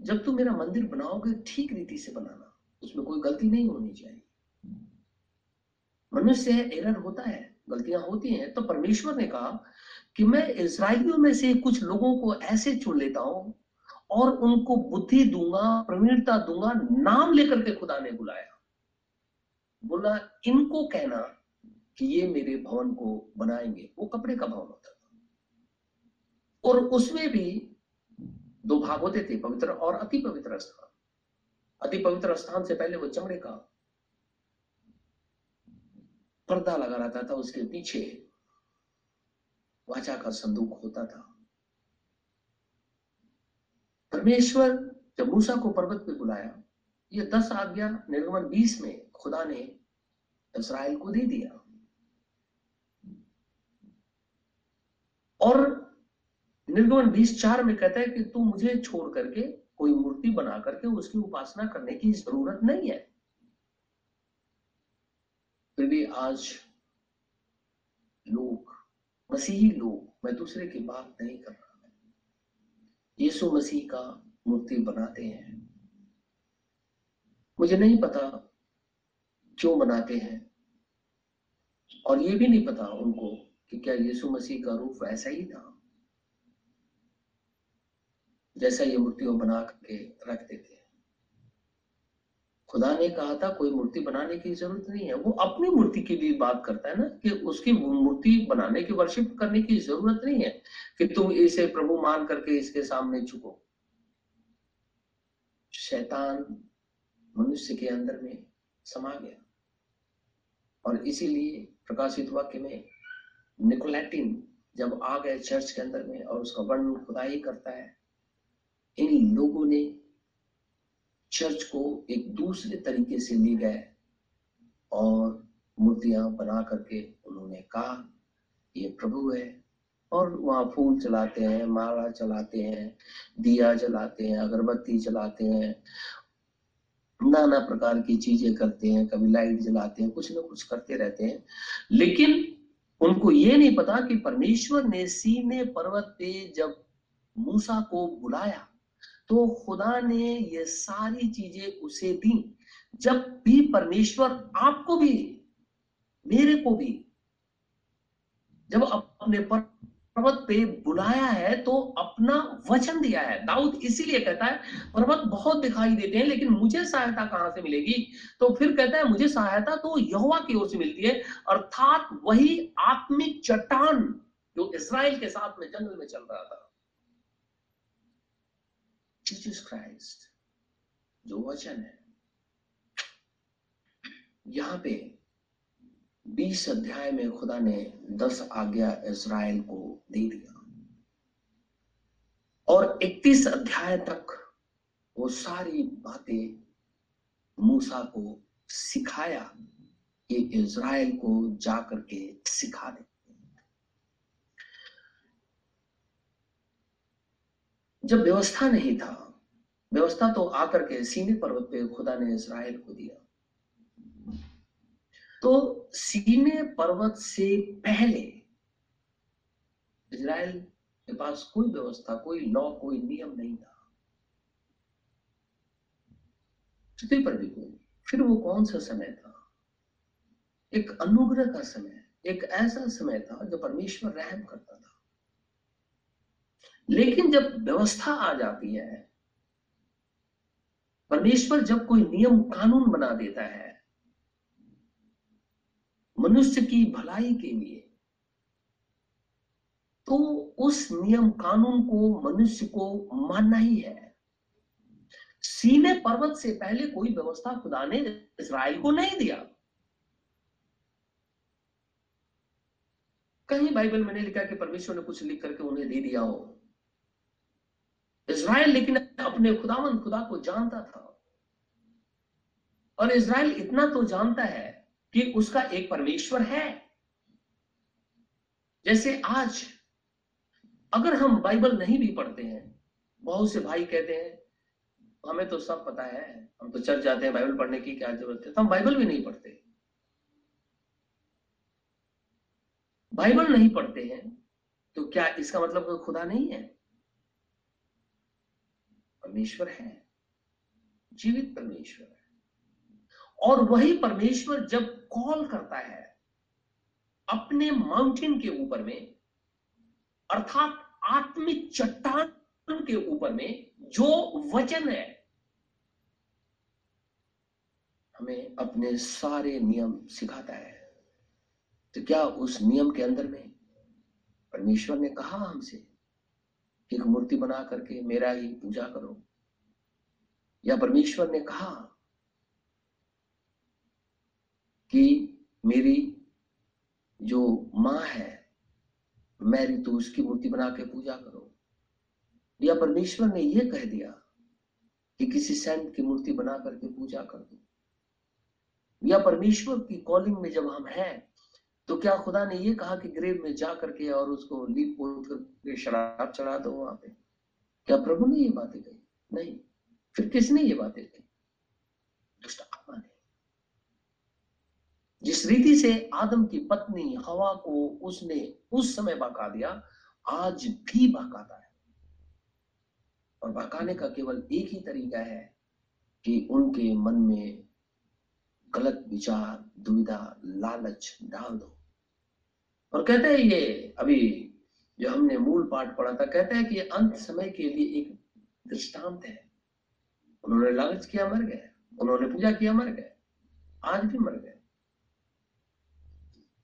जब तुम मेरा मंदिर बनाओगे, ठीक रीति से बनाना, उसमें कोई गलती नहीं होनी चाहिए। मनुष्य एरर होता है, गलतियाँ होती हैं तो परमेश्वर ने कहा कि मैं इसराइलियों में से कुछ लोगों को ऐसे चुन लेता हूँ और उनको बुद्धि दूँगा, प्रवीणता दूँगा, नाम लेकर के खुदा ने बुलाया। बोला, इनको कहना कि ये मेरे भवन को बनाएँगे, वो कपड़े का भवन होता था। और उसमें भी दो भाग होते थे, पवित्र और अति पवित्र स्थान। अति पवित्र स्थान से पहले वो चमड़े का पर्दा लगा रहता था, उसके पीछे वाचा का संदूक होता था। परमेश्वर जब मूसा को पर्वत पे बुलाया, ये दस आज्ञा निर्गमन बीस में खुदा ने इसराइल को दे दिया। और निर्गमन बीस चार में कहता है कि तू मुझे छोड़ करके कोई मूर्ति बना करके उसकी उपासना करने की ज़रूरत नहीं है। फिर भी आज लोग, मसीही लोग, मैं दूसरे की बात नहीं कर रहा यीशु मसीह का मूर्ति बनाते हैं। मुझे नहीं पता क्यों बनाते हैं। और ये भी नहीं पता उनको कि क्या यीशु मसीह का रूप ऐसा ही था? जैसा ये मूर्तियों बना करके रख देते हैं। खुदा ने कहा था, कोई मूर्ति बनाने की ज़रूरत नहीं है। वो अपनी मूर्ति की भी बात करता है ना, कि उसकी मूर्ति बनाने की वर्शिप करने की ज़रूरत नहीं है कि तुम इसे प्रभु मान करके इसके सामने झुको। शैतान मनुष्य के अंदर में समा गया। और इसीलिए प्रकाशित वाक्य में निकोलैटिन जब आ गए चर्च के अंदर में और उसका वर्णन खुदा ही करता है, इन लोगों ने चर्च को एक दूसरे तरीके से ले गए और मूर्तियाँ बना करके उन्होंने कहा, ये प्रभु है। और वहाँ फूल चलाते हैं, माला चलाते हैं, दिया जलाते हैं, अगरबत्ती चलाते हैं, नाना प्रकार की चीज़ें करते हैं, कभी लाइट जलाते हैं, कुछ ना कुछ करते रहते हैं। लेकिन उनको ये नहीं पता कि परमेश्वर ने सीने पर्वत पे जब मूसा को बुलाया तो खुदा ने ये सारी चीज़ें उसे दी। जब भी परमेश्वर आपको भी, मेरे को भी, जब अपने पर्वत पे बुलाया है तो अपना वचन दिया है। दाऊद इसीलिए कहता है, पर्वत बहुत दिखाई देते हैं, लेकिन मुझे सहायता कहाँ से मिलेगी? तो फिर कहता है, मुझे सहायता तो यहोवा की ओर से मिलती है, अर्थात वही आत्मिक चट्टान जो इसराइल के साथ में जंगल में चल रहा था। जीसस क्राइस्ट जो वचन है, यहाँ पे बीस अध्याय में खुदा ने दस आज्ञा इज़राइल को दे दिया। और इकतीस अध्याय तक वो सारी बातें मूसा को सिखाया कि इज़राइल को जाकर के सिखा दे। जब व्यवस्था नहीं था, व्यवस्था तो आकर के सीने पर्वत पे खुदा ने इसराइल को दिया। तो सीने पर्वत से पहले इज़राइल के पास कोई व्यवस्था, कोई लॉ, कोई नियम नहीं था। पृथ्वी पर भी कोई फिर वो कौन सा समय था? एक अनुग्रह का समय, एक ऐसा समय था जो परमेश्वर रहम करता था। लेकिन जब व्यवस्था आ जाती है, परमेश्वर जब कोई नियम कानून बना देता है मनुष्य की भलाई के लिए। तो उस नियम कानून को मनुष्य को मानना ही है। सीने पर्वत से पहले कोई व्यवस्था खुदा ने इसराइल को नहीं दिया। कहीं बाइबल में नहीं लिखा कि परमेश्वर ने कुछ लिख करके उन्हें दे दिया हो। इसराइल लेकिन अपने खुदावन खुदा को जानता था। और इसराइल इतना तो जानता है कि उसका एक परमेश्वर है। जैसे आज अगर हम बाइबल नहीं भी पढ़ते हैं, बहुत से भाई कहते हैं, हमें तो सब पता है, हम तो चर्च जाते हैं, बाइबल पढ़ने की क्या ज़रूरत है? तो हम बाइबल भी नहीं पढ़ते। बाइबल नहीं पढ़ते हैं तो क्या इसका मतलब खुदा नहीं है? परमेश्वर है, जीवित परमेश्वर है। और वही परमेश्वर जब कॉल करता है अपने माउंटेन के ऊपर में, अर्थात आत्मिक चट्टान के ऊपर में जो वचन है, हमें अपने सारे नियम सिखाता है। तो क्या उस नियम के अंदर में परमेश्वर ने कहा हमसे एक मूर्ति बना करके मेरा ही पूजा करो? या परमेश्वर ने कहा कि मेरी जो माँ है मैरी तो उसकी मूर्ति बना के पूजा करो। या परमेश्वर ने यह कह दिया कि किसी सेंट की मूर्ति बना करके पूजा कर दो। या परमेश्वर की कॉलिंग में जब हम हैं तो क्या खुदा ने यह कहा कि ग्रेव में जा करके और उसको लीप पोत करके शराब चढ़ा दो वहाँ पे? क्या प्रभु ने ये बातें कही? नहीं। फिर किसने ये बातें कही? दुष्ट। जिस रीति से आदम की पत्नी हवा को उसने उस समय बहका दिया, आज भी बहकाता है। और बहकाने का केवल एक ही तरीका है कि उनके मन में गलत विचार, दुविधा, लालच डाल दो। और कहते हैं ये, अभी जो हमने मूल पाठ पढ़ा था, कहते हैं कि अंत समय के लिए एक दृष्टांत है। उन्होंने लालच किया, मर गए। उन्होंने पूजा किया, मर गए। आज भी मर गए।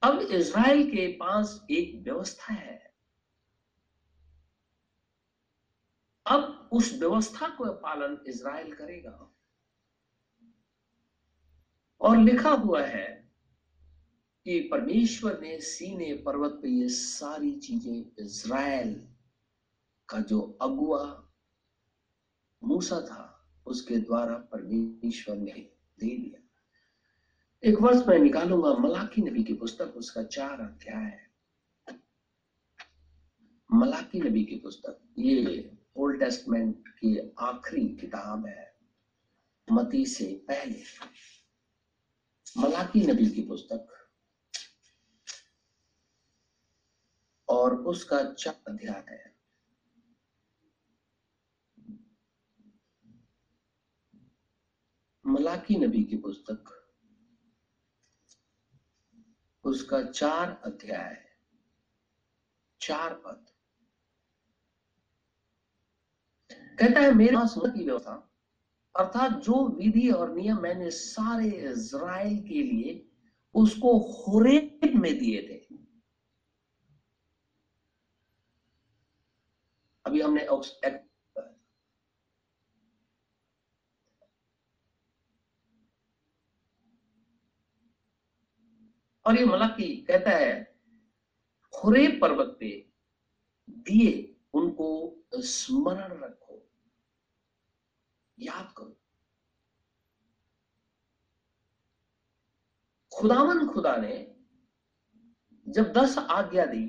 अब इज़राइल के पास एक व्यवस्था है। अब उस व्यवस्था को पालन इज़राइल करेगा। और लिखा हुआ है कि परमेश्वर ने सीने पर्वत पे ये सारी चीज़ें इज़राइल का जो अगुआ मूसा था, उसके द्वारा परमेश्वर ने दे दिया। एक वर्ष मैं निकालूँगा, मलाकी नबी की पुस्तक, उसका चार अध्याय है। मलाकी नबी की पुस्तक, ये ओल्ड टेस्टमेंट की आखिरी किताब है, मती से पहले। मलाकी नबी की पुस्तक और उसका चार अध्याय है। मलाकी नबी की पुस्तक उसका चार अध्याय चार पद। कहता है, मेरे पास की व्यवस्था। अर्थात जो विधि और नियम मैंने सारे इज़राइल के लिए उसको होरेब में दिए थे। अभी हमने और ये मलाकी कहता है, खुरे पर्वत पे दिए उनको स्मरण रखो। याद करो। खुदावन खुदा ने जब दस आज्ञा दी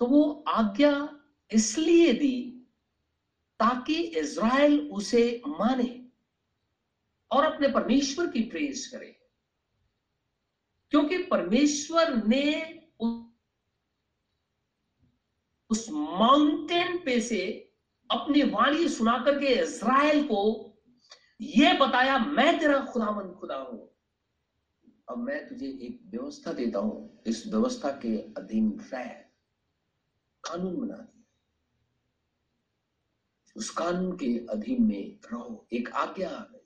तो वो आज्ञा इसलिए दी ताकि इज़राइल उसे माने और अपने परमेश्वर की प्रेस करे। क्योंकि परमेश्वर ने उस माउंटेन पे से अपनी वाणी सुना करके इज़राइल को यह बताया, मैं तेरा खुदावन खुदा हूँ। अब मैं तुझे एक व्यवस्था देता हूँ। इस व्यवस्था के अधीन रह। कानून बना दिया। उस कानून के अधीन में रहो। एक आज्ञा आ गई।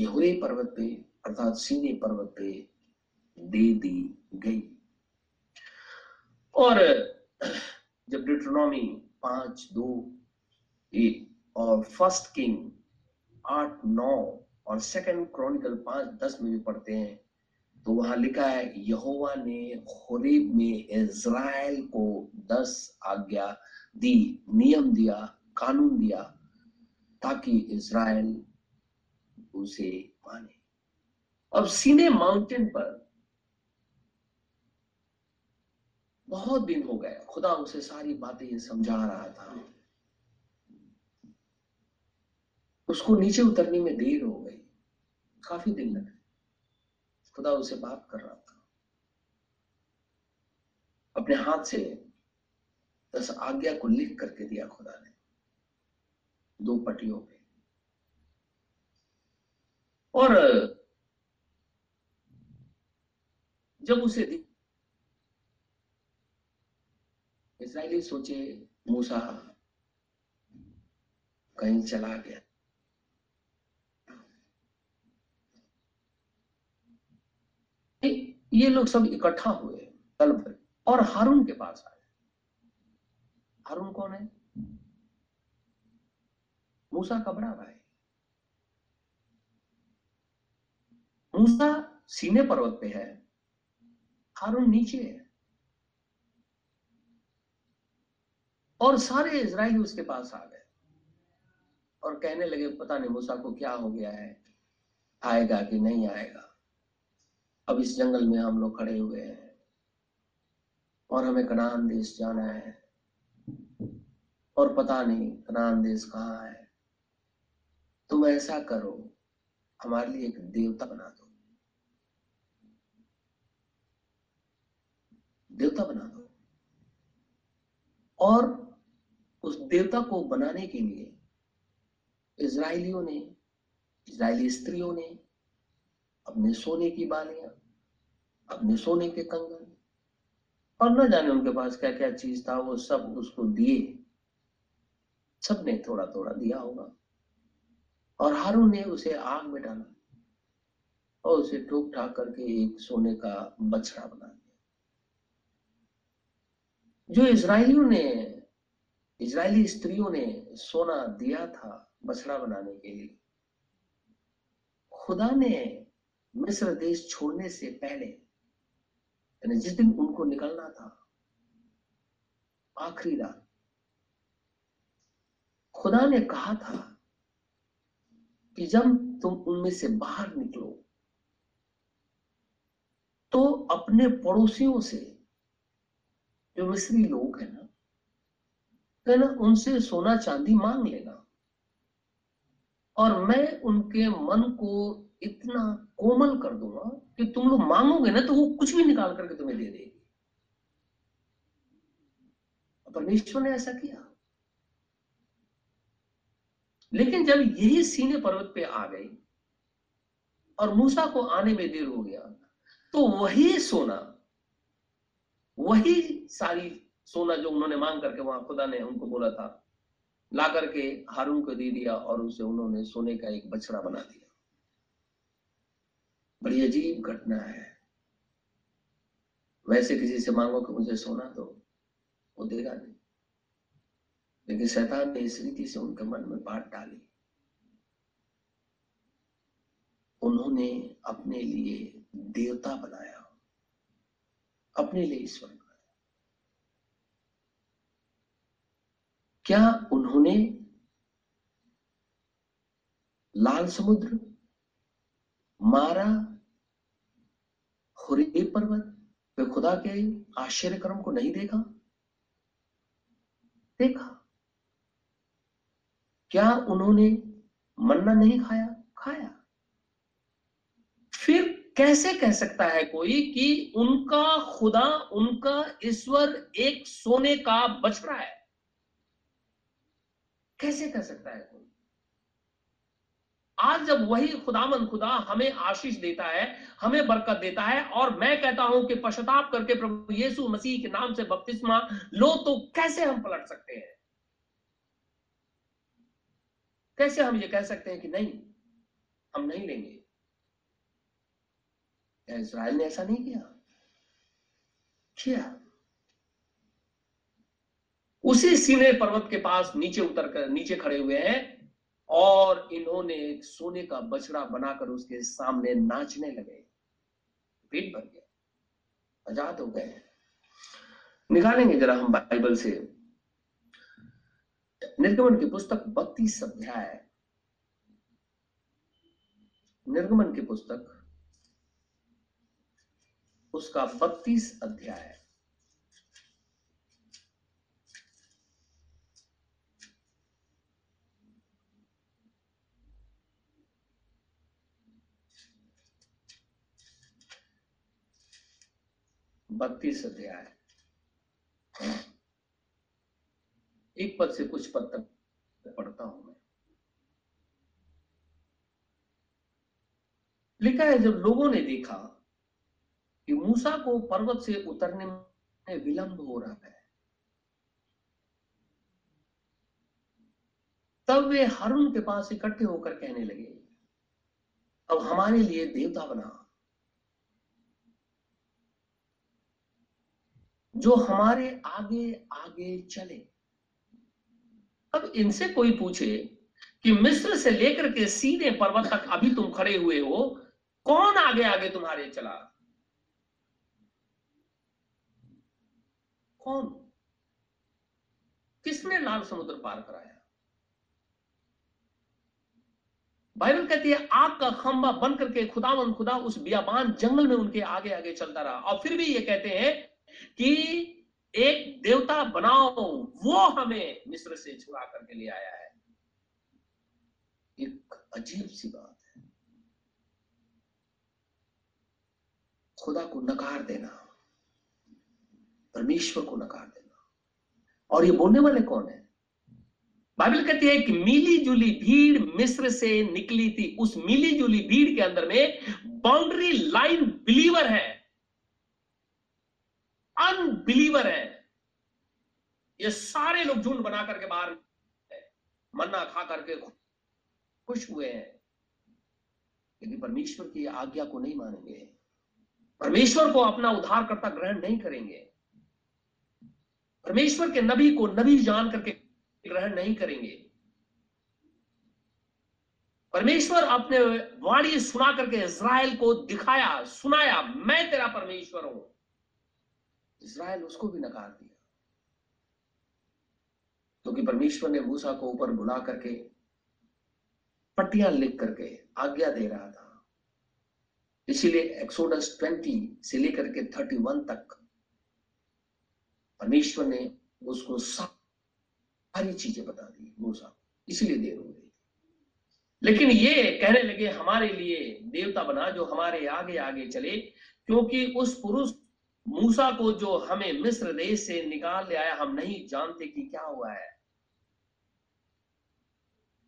यहूरे पर्वत पे अर्थात सीने पर्वत पे दे दी गई। और जब डिट्रोनॉमी पाँच, दो, एक और फ़र्स्ट किंग आठ, नौ और सेकंड क्रॉनिकल पाँच, दस में भी पढ़ते हैं तो वहाँ लिखा है, यहोवा ने होरेब में इज़राइल को दस आज्ञा दी, नियम दिया, कानून दिया, ताकि इज़राइल उसे माने। अब सीने माउंटेन पर बहुत दिन हो गए। खुदा उसे सारी बातें समझा रहा था। उसको नीचे उतरने में देर हो गई। काफ़ी दिन लगे। खुदा उसे बात कर रहा था। अपने हाथ से दस आज्ञा को लिख करके दिया खुदा ने। दो पटियों पे। और जब उसे इसराइली सोचे, मूसा, कहीं चला गया। ये लोग सब इकट्ठा हुए तल भर और हारून के पास आए। हारून कौन है? मूसा का बड़ा भाई। मूसा सीने पर्वत पे है। हारून नीचे है। और सारे इसराइल उसके पास आ गए। और कहने लगे, पता नहीं मूसा को क्या हो गया है? आएगा कि नहीं आएगा? अब इस जंगल में हम लोग खड़े हुए हैं। और हमें कनान देश जाना है। और पता नहीं कनान देश कहाँ है। तुम ऐसा करो, हमारे लिए एक देवता बना दो। देवता बना दो। और उस देवता को बनाने के लिए इसराइलियों ने इसराइली स्त्रियों ने अपने सोने की बालियाँ, अपने सोने के कंगन और न जाने उनके पास क्या क्या चीज़ था, वो सब उसको दिए। सबने थोड़ा थोड़ा दिया होगा। और हारू ने उसे आग में डाला और उसे ठोक ठाक करके एक सोने का बछड़ा बना दिया। जो इसराइलियों ने इसराइली स्त्रियों ने सोना दिया था बछड़ा बनाने के लिए, खुदा ने मिस्र देश छोड़ने से पहले, यानी जिस दिन उनको निकलना था, आखिरी रात, खुदा ने कहा था कि जब तुम उनमें से बाहर निकलो तो अपने पड़ोसियों से जो मिस्री लोग हैं ना। है ना उनसे सोना चांदी मांग लेना। और मैं उनके मन को इतना कोमल कर दूँगा कि तुम लोग मांगोगे ना तो वो कुछ भी निकाल करके तुम्हें दे देगी। परमेश्वर ने ऐसा किया। लेकिन जब यही सीने पर्वत पे आ गई और मूसा को आने में देर हो गया तो वही सोना वही सारी सोना जो उन्होंने मांग करके वहाँ खुदा ने उनको बोला था ला करके हारून को दे दिया और उसे उन्होंने सोने का एक बछड़ा बना दिया। बड़ी अजीब घटना है। वैसे किसी से मांगो कि मुझे सोना दो, वो देगा नहीं। लेकिन शैतान ने इस रीति से उनके मन में बात डाली। उन्होंने अपने लिए देवता बनाया। अपने लिए ईश्वर क्या उन्होंने लाल समुद्र, मारा हुरी पर्वत वे खुदा के आश्चर्य कर्म को नहीं देखा? देखा। क्या उन्होंने मन्ना नहीं खाया? खाया। कैसे कह सकता है कोई कि उनका खुदा, उनका ईश्वर एक सोने का बछड़ा है? कैसे कह सकता है कोई? आज जब वही खुदामन खुदा हमें आशीष देता है, हमें बरकत देता है और मैं कहता हूँ कि पश्चाताप करके प्रभु यीशु मसीह के नाम से बपतिस्मा लो तो कैसे हम पलट सकते हैं? कैसे हम ये कह सकते हैं कि नहीं, हम नहीं लेंगे? क्या इसराइल ने ऐसा नहीं किया। किया। उसी सीने पर्वत के पास नीचे उतर कर, नीचे खड़े हुए हैं और इन्होंने एक सोने का बछड़ा बनाकर उसके सामने नाचने लगे। पेट भर गया। आज़ाद हो गए। निकालेंगे जरा हम बाइबल से। निर्गमन की पुस्तक बत्तीस अध्याय। निर्गमन की पुस्तक उसका बत्तीस अध्याय बत्तीस अध्याय। एक पद से कुछ पद तक पढ़ता हूँ मैं। लिखा है, जब लोगों ने देखा कि मूसा को पर्वत से उतरने में विलंब हो रहा है। तब वे हरुण के पास इकट्ठे होकर कहने लगे, अब हमारे लिए देवता बना। जो हमारे आगे आगे चले। अब इनसे कोई पूछे कि मिस्र से लेकर के सीधे पर्वत तक अभी तुम खड़े हुए हो, कौन आगे आगे तुम्हारे चला? कौन? किसने लाल समुद्र पार कराया? बाइबल कहती है, आग का खंबा बन करके खुदावन खुदा उस बियाबान जंगल में उनके आगे आगे चलता रहा। और फिर भी ये कहते हैं कि एक देवता बनाओ, वो हमें मिस्र से छुड़ा करके ले आया है। एक अजीब सी बात है। खुदा को नकार देना। परमेश्वर को नकार देना। और ये बोलने वाले कौन है? बाइबल कहती है कि मिली जुली भीड़ मिस्र से निकली थी। उस मिली जुली भीड़ के अंदर में बाउंड्री लाइन बिलीवर है। अनबिलीवर है। ये सारे लोग झुंड बना करके बाहर मन्ना खा करके खुश हुए हैं। लेकिन परमेश्वर की आज्ञा को नहीं मानेंगे। परमेश्वर को अपना उद्धारकर्ता ग्रहण नहीं करेंगे। परमेश्वर के नबी को नबी जान करके ग्रहण नहीं करेंगे। परमेश्वर अपने वाणी सुना करके इज़राइल को दिखाया, सुनाया, मैं तेरा परमेश्वर हूँ। इसराइल उसको भी नकार दिया। क्योंकि तो परमेश्वर ने मूसा को ऊपर बुला करके पट्टियाँ लिख करके आज्ञा दे रहा था। इसीलिए एक्सोडस 20 से लेकर के 31 तक परमेश्वर ने उसको सारी चीज़ें बता दी, मूसा। इसलिए देर हो गई। लेकिन ये कहने लगे, हमारे लिए देवता बना जो हमारे आगे आगे चले, क्योंकि उस पुरुष मूसा को जो हमें मिस्र देश से निकाल ले आया, हम नहीं जानते कि क्या हुआ है।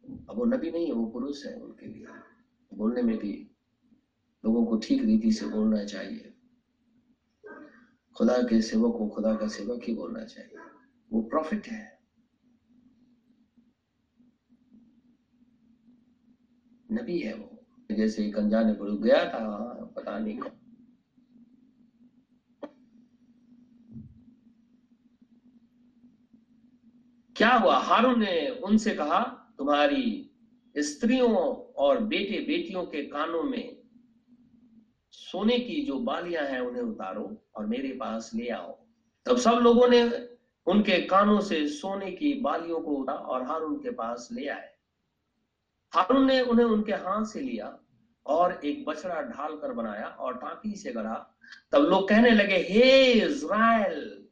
अब वो नबी नहीं है, वो पुरुष है उनके लिए। बोलने में भी लोगों को ठीक रीति से बोलना चाहिए। खुदा के सेवक को, खुदा का सेवक ही बोलना चाहिए। वो प्रॉफिट है। नबी है वो। जैसे एक अनजाने पर गया था पता नहीं कौन। क्या हुआ? हारून ने उनसे कहा, तुम्हारी स्त्रियों और बेटे बेटियों के कानों में सोने की जो बालियाँ हैं, उन्हें उतारो और मेरे पास ले आओ। तब सब लोगों ने उनके कानों से सोने की बालियों को उठा और हारून के पास ले आए। हारून ने उन्हें उनके हाथ से लिया और एक बछड़ा ढाल कर बनाया और टाकी से गढ़ा। तब लोग कहने लगे, हे इज़राइल,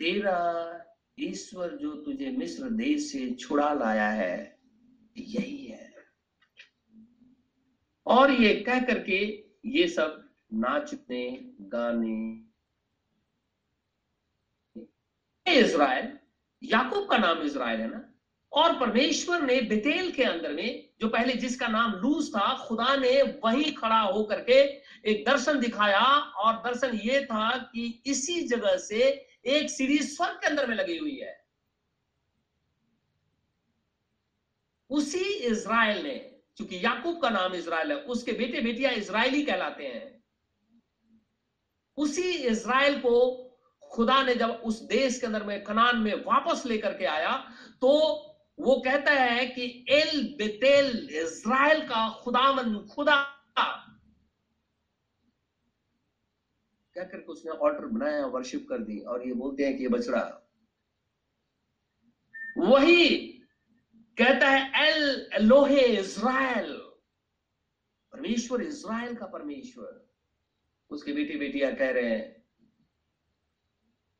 तेरा ईश्वर जो तुझे मिस्र देश से छुड़ा लाया है, यही और ये कह करके ये सब नाचने, गाने इज़राइल, याकूब का नाम इज़राइल है ना? और परमेश्वर ने बेतेल के अंदर में, जो पहले जिसका नाम लूस था, खुदा ने वही खड़ा होकर के एक दर्शन दिखाया। और दर्शन ये था कि इसी जगह से एक सीढ़ी स्वर्ग के अंदर में लगी हुई है। उसी इज़राइल ने क्योंकि याकूब का नाम इसराइल है, उसके बेटे बेटियाँ इसराइली कहलाते हैं। उसी इसराइल को खुदा ने जब उस देश के अंदर में, कनान में वापस लेकर के आया तो वो कहता है कि एल बेतेल इसराइल का खुदावन खुदा। क्या करके उसने ऑर्डर बनाया वर्शिप कर दी और ये बोलते हैं कि ये बछड़ा। वही कहता है एल लोहे इज़राइल। परमेश्वर इज़राइल का परमेश्वर। उसके बेटी बेटियाँ कह रहे हैं,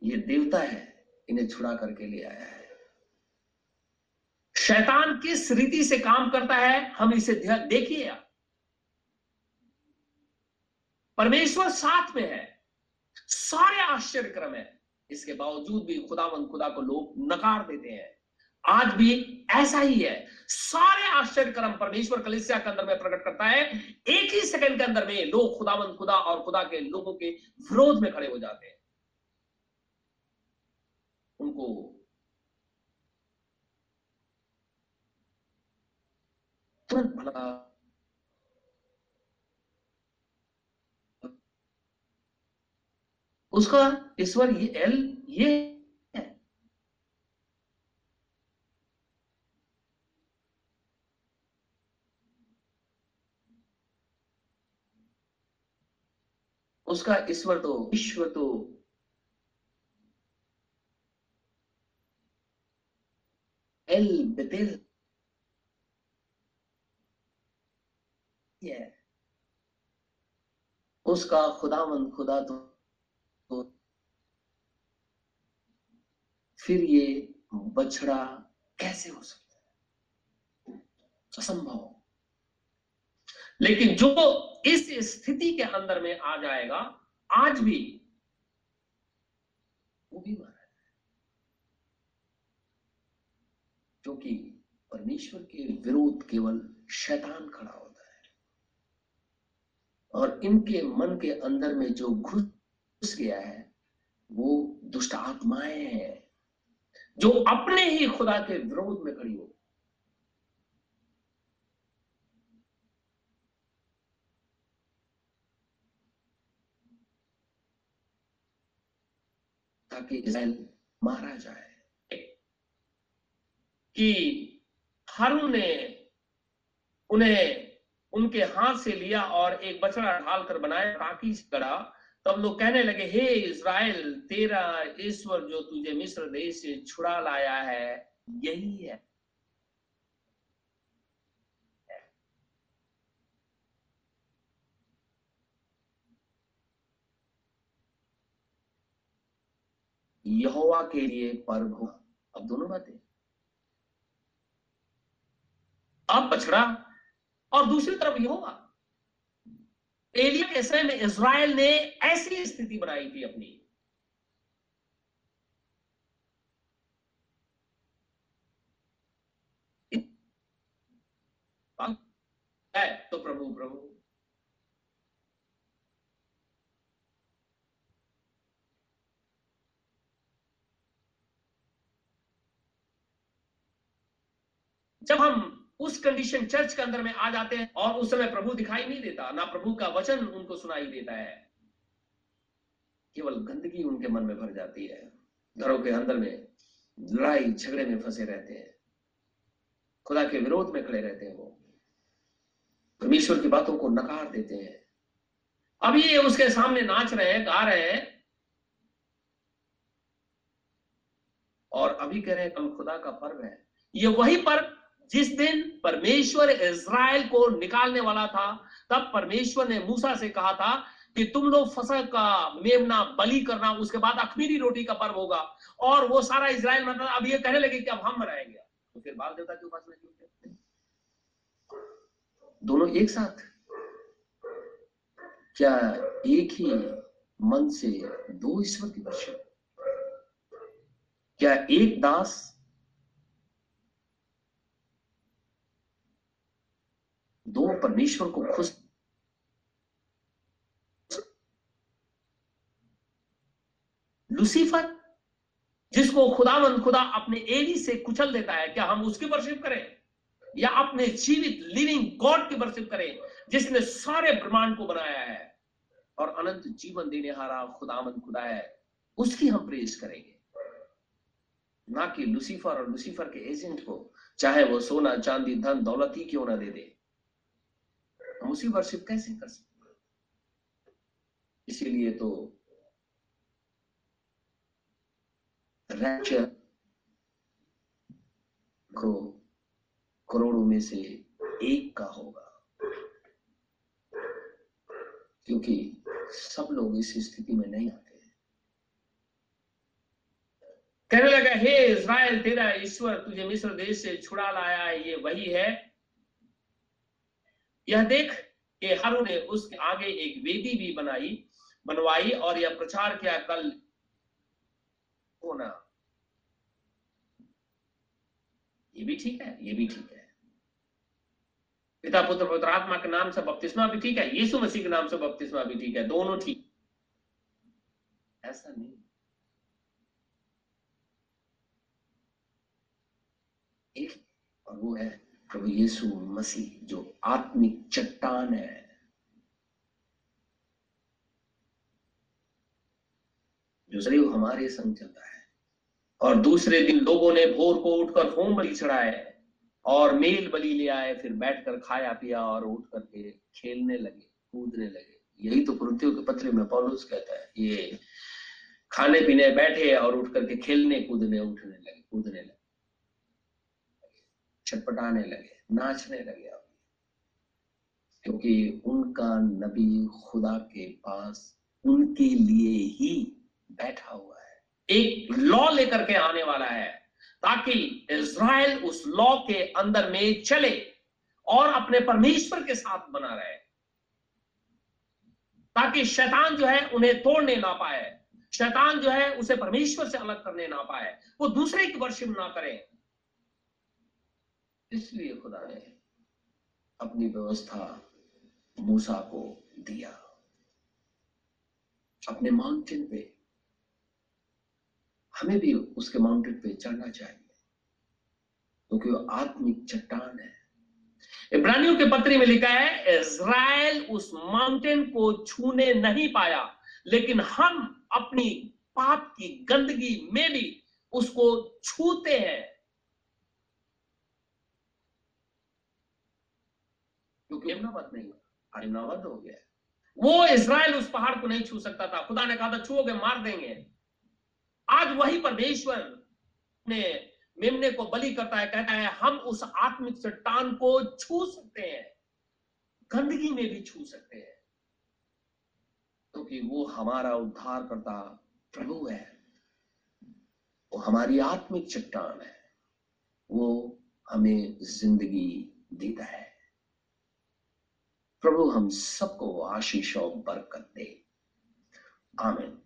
ये देवता है, इन्हें छुड़ा करके ले आया है। शैतान किस रीति से काम करता है, हम इसे देखिए परमेश्वर साथ में है। सारे आश्चर्य क्रम है। इसके बावजूद भी खुदावन खुदा को लोग नकार देते हैं। आज भी ऐसा ही है। सारे आश्चर्य कर्म परमेश्वर कलिसिया के अंदर में प्रकट करता है। एक ही सेकंड के अंदर में लोग खुदावन खुदा और खुदा के लोगों के विरोध में खड़े हो जाते हैं। उनको तुरंत भला उसका ईश्वर ये एल ये है उसका ईश्वर तो ईश्वर तो। एल बेतेल है उसका खुदामंद खुदा तो तो। फिर ये बछड़ा कैसे हो सकता है? असंभव। लेकिन जो इस स्थिति के अंदर में आ जाएगा, आज भी वो भी मारा क्योंकि परमेश्वर के विरोध केवल शैतान खड़ा होता है। और इनके मन के अंदर में जो घुस गया है, वो दुष्ट आत्माएँ हैं, जो अपने ही खुदा के विरोध में खड़ी हो। ताकि इसराइल मारा जाए। कि हारून ने उन्हें उनके हाथ से लिया और एक बछड़ा ढालकर बनाया, ताकि करा तब लोग कहने लगे, हे इज़राइल, तेरा ईश्वर जो तुझे मिस्र देश से छुड़ा लाया है, यही है। यहोवा के लिए पर्व हो। अब दोनों बातें। अब बछड़ा और दूसरी तरफ़ यहोवा। एलिया के समय में इसराइल ने ऐसी स्थिति बनाई थी अपनी। तो प्रभु प्रभु। जब हम उस कंडीशन चर्च के अंदर में आ जाते हैं और उस समय प्रभु दिखाई नहीं देता, ना प्रभु का वचन उनको सुनाई देता है, केवल गंदगी उनके मन में भर जाती है। घरों के अंदर में लड़ाई, झगड़े में फंसे रहते हैं। खुदा के विरोध में खड़े रहते हैं वो। परमेश्वर की बातों को नकार देते हैं। अभी ये उसके सामने नाच रहे हैं, गा रहे हैं और अभी कह रहे हैं, कल खुदा का पर्व है। ये वही पर्व जिस दिन परमेश्वर इज़राइल को निकालने वाला था, तब परमेश्वर ने मूसा से कहा था कि तुम लोग फ़सल का मेमना, बलि करना, उसके बाद अखमीरी रोटी का पर्व होगा। और वो सारा इसराइल मतलब अब ये कहने लगे कि अब हम मनाएँगे तो फिर बाल देवता की उपासना क्यों करते दोनों एक साथ। क्या एक ही मन से दो ईश्वर की वर्षा? क्या एक दास दो परमेश्वर को खुश लुसीफर, जिसको खुदावंद खुदा अपने एली से कुचल देता है, क्या हम उसकी वर्शिप करें? या अपने जीवित लिविंग गॉड की वर्शिप करें, जिसने सारे ब्रह्मांड को बनाया है और अनंत जीवन देने हारा खुदामंद खुदा है, उसकी हम प्रेस करेंगे। ना कि लुसीफर और लुसीफर के एजेंट को, चाहे वो सोना, चांदी, धन, दौलत ही क्यों ना दे दे। हम उसी वर्शिप कैसे कर सकते इसीलिए तो रैप्चर को करोड़ों में से एक का होगा। क्योंकि सब लोग इस स्थिति में नहीं आते कहने लगा, हे इज़राइल, तेरा ईश्वर तुझे मिस्र देश से छुड़ा लाया ये वही है यह देख के हरु ने उसके आगे एक वेदी भी बनाई, बनवाई और यह प्रचार किया कल होना। ये भी ठीक है, ये भी ठीक है। पिता, पुत्र, पवित्र आत्मा के नाम से बपतिस्मा भी ठीक है, यीशु मसीह के नाम से बपतिस्मा भी ठीक है, दोनों ठीक। ऐसा नहीं। एक और वो है। प्रभु यीशु मसीह जो आत्मिक चट्टान है। जो सदैव हमारे संग चलता है। और दूसरे दिन लोगों ने भोर को उठकर होम बलि चढ़ाए और मेल बलि ले आए, फिर बैठकर खाया पिया और उठ करके खेलने लगे, कूदने लगे। यही तो कुरुतियों के पत्र में पौलुस कहता है, ये खाने पीने बैठे और उठ करके खेलने, कूदने, उठने लगे, कूदने लगे। छटपटाने लगे, नाचने लगे अब। क्योंकि उनका नबी खुदा के पास उनके लिए ही बैठा हुआ है। एक लॉ लेकर के आने वाला है, ताकि इज़राइल उस लॉ के अंदर में चले और अपने परमेश्वर के साथ बना रहे। ताकि शैतान जो है उन्हें तोड़ने ना पाए, शैतान जो है उसे परमेश्वर से अलग करने ना पाए, वो दूसरे की वर्शिप ना करें। इसलिए खुदा ने अपनी व्यवस्था मूसा को दिया। अपने माउंटेन पे हमें भी उसके माउंटेन पे चढ़ना चाहिए, क्योंकि वो आत्मिक चट्टान है। इब्रानियों के पत्री में लिखा है, इज़राइल उस माउंटेन को छूने नहीं पाया, लेकिन हम अपनी पाप की गंदगी में भी उसको छूते हैं। नहीं हो गया। वो इसराइल उस पहाड़ को नहीं छू सकता था। खुदा ने कहा था छुओगे, मार देंगे। आज वही परमेश्वर ने मेमने को बलि करता है, कहता है, हम उस आत्मिक चट्टान को छू सकते हैं। गंदगी में भी छू सकते हैं। क्योंकि तो वो हमारा उद्धार करता प्रभु है। वो हमारी आत्मिक चट्टान है। वो हमें ज़िंदगी देता है। प्रभु हम सबको आशीष और बरकत दे। आमिन।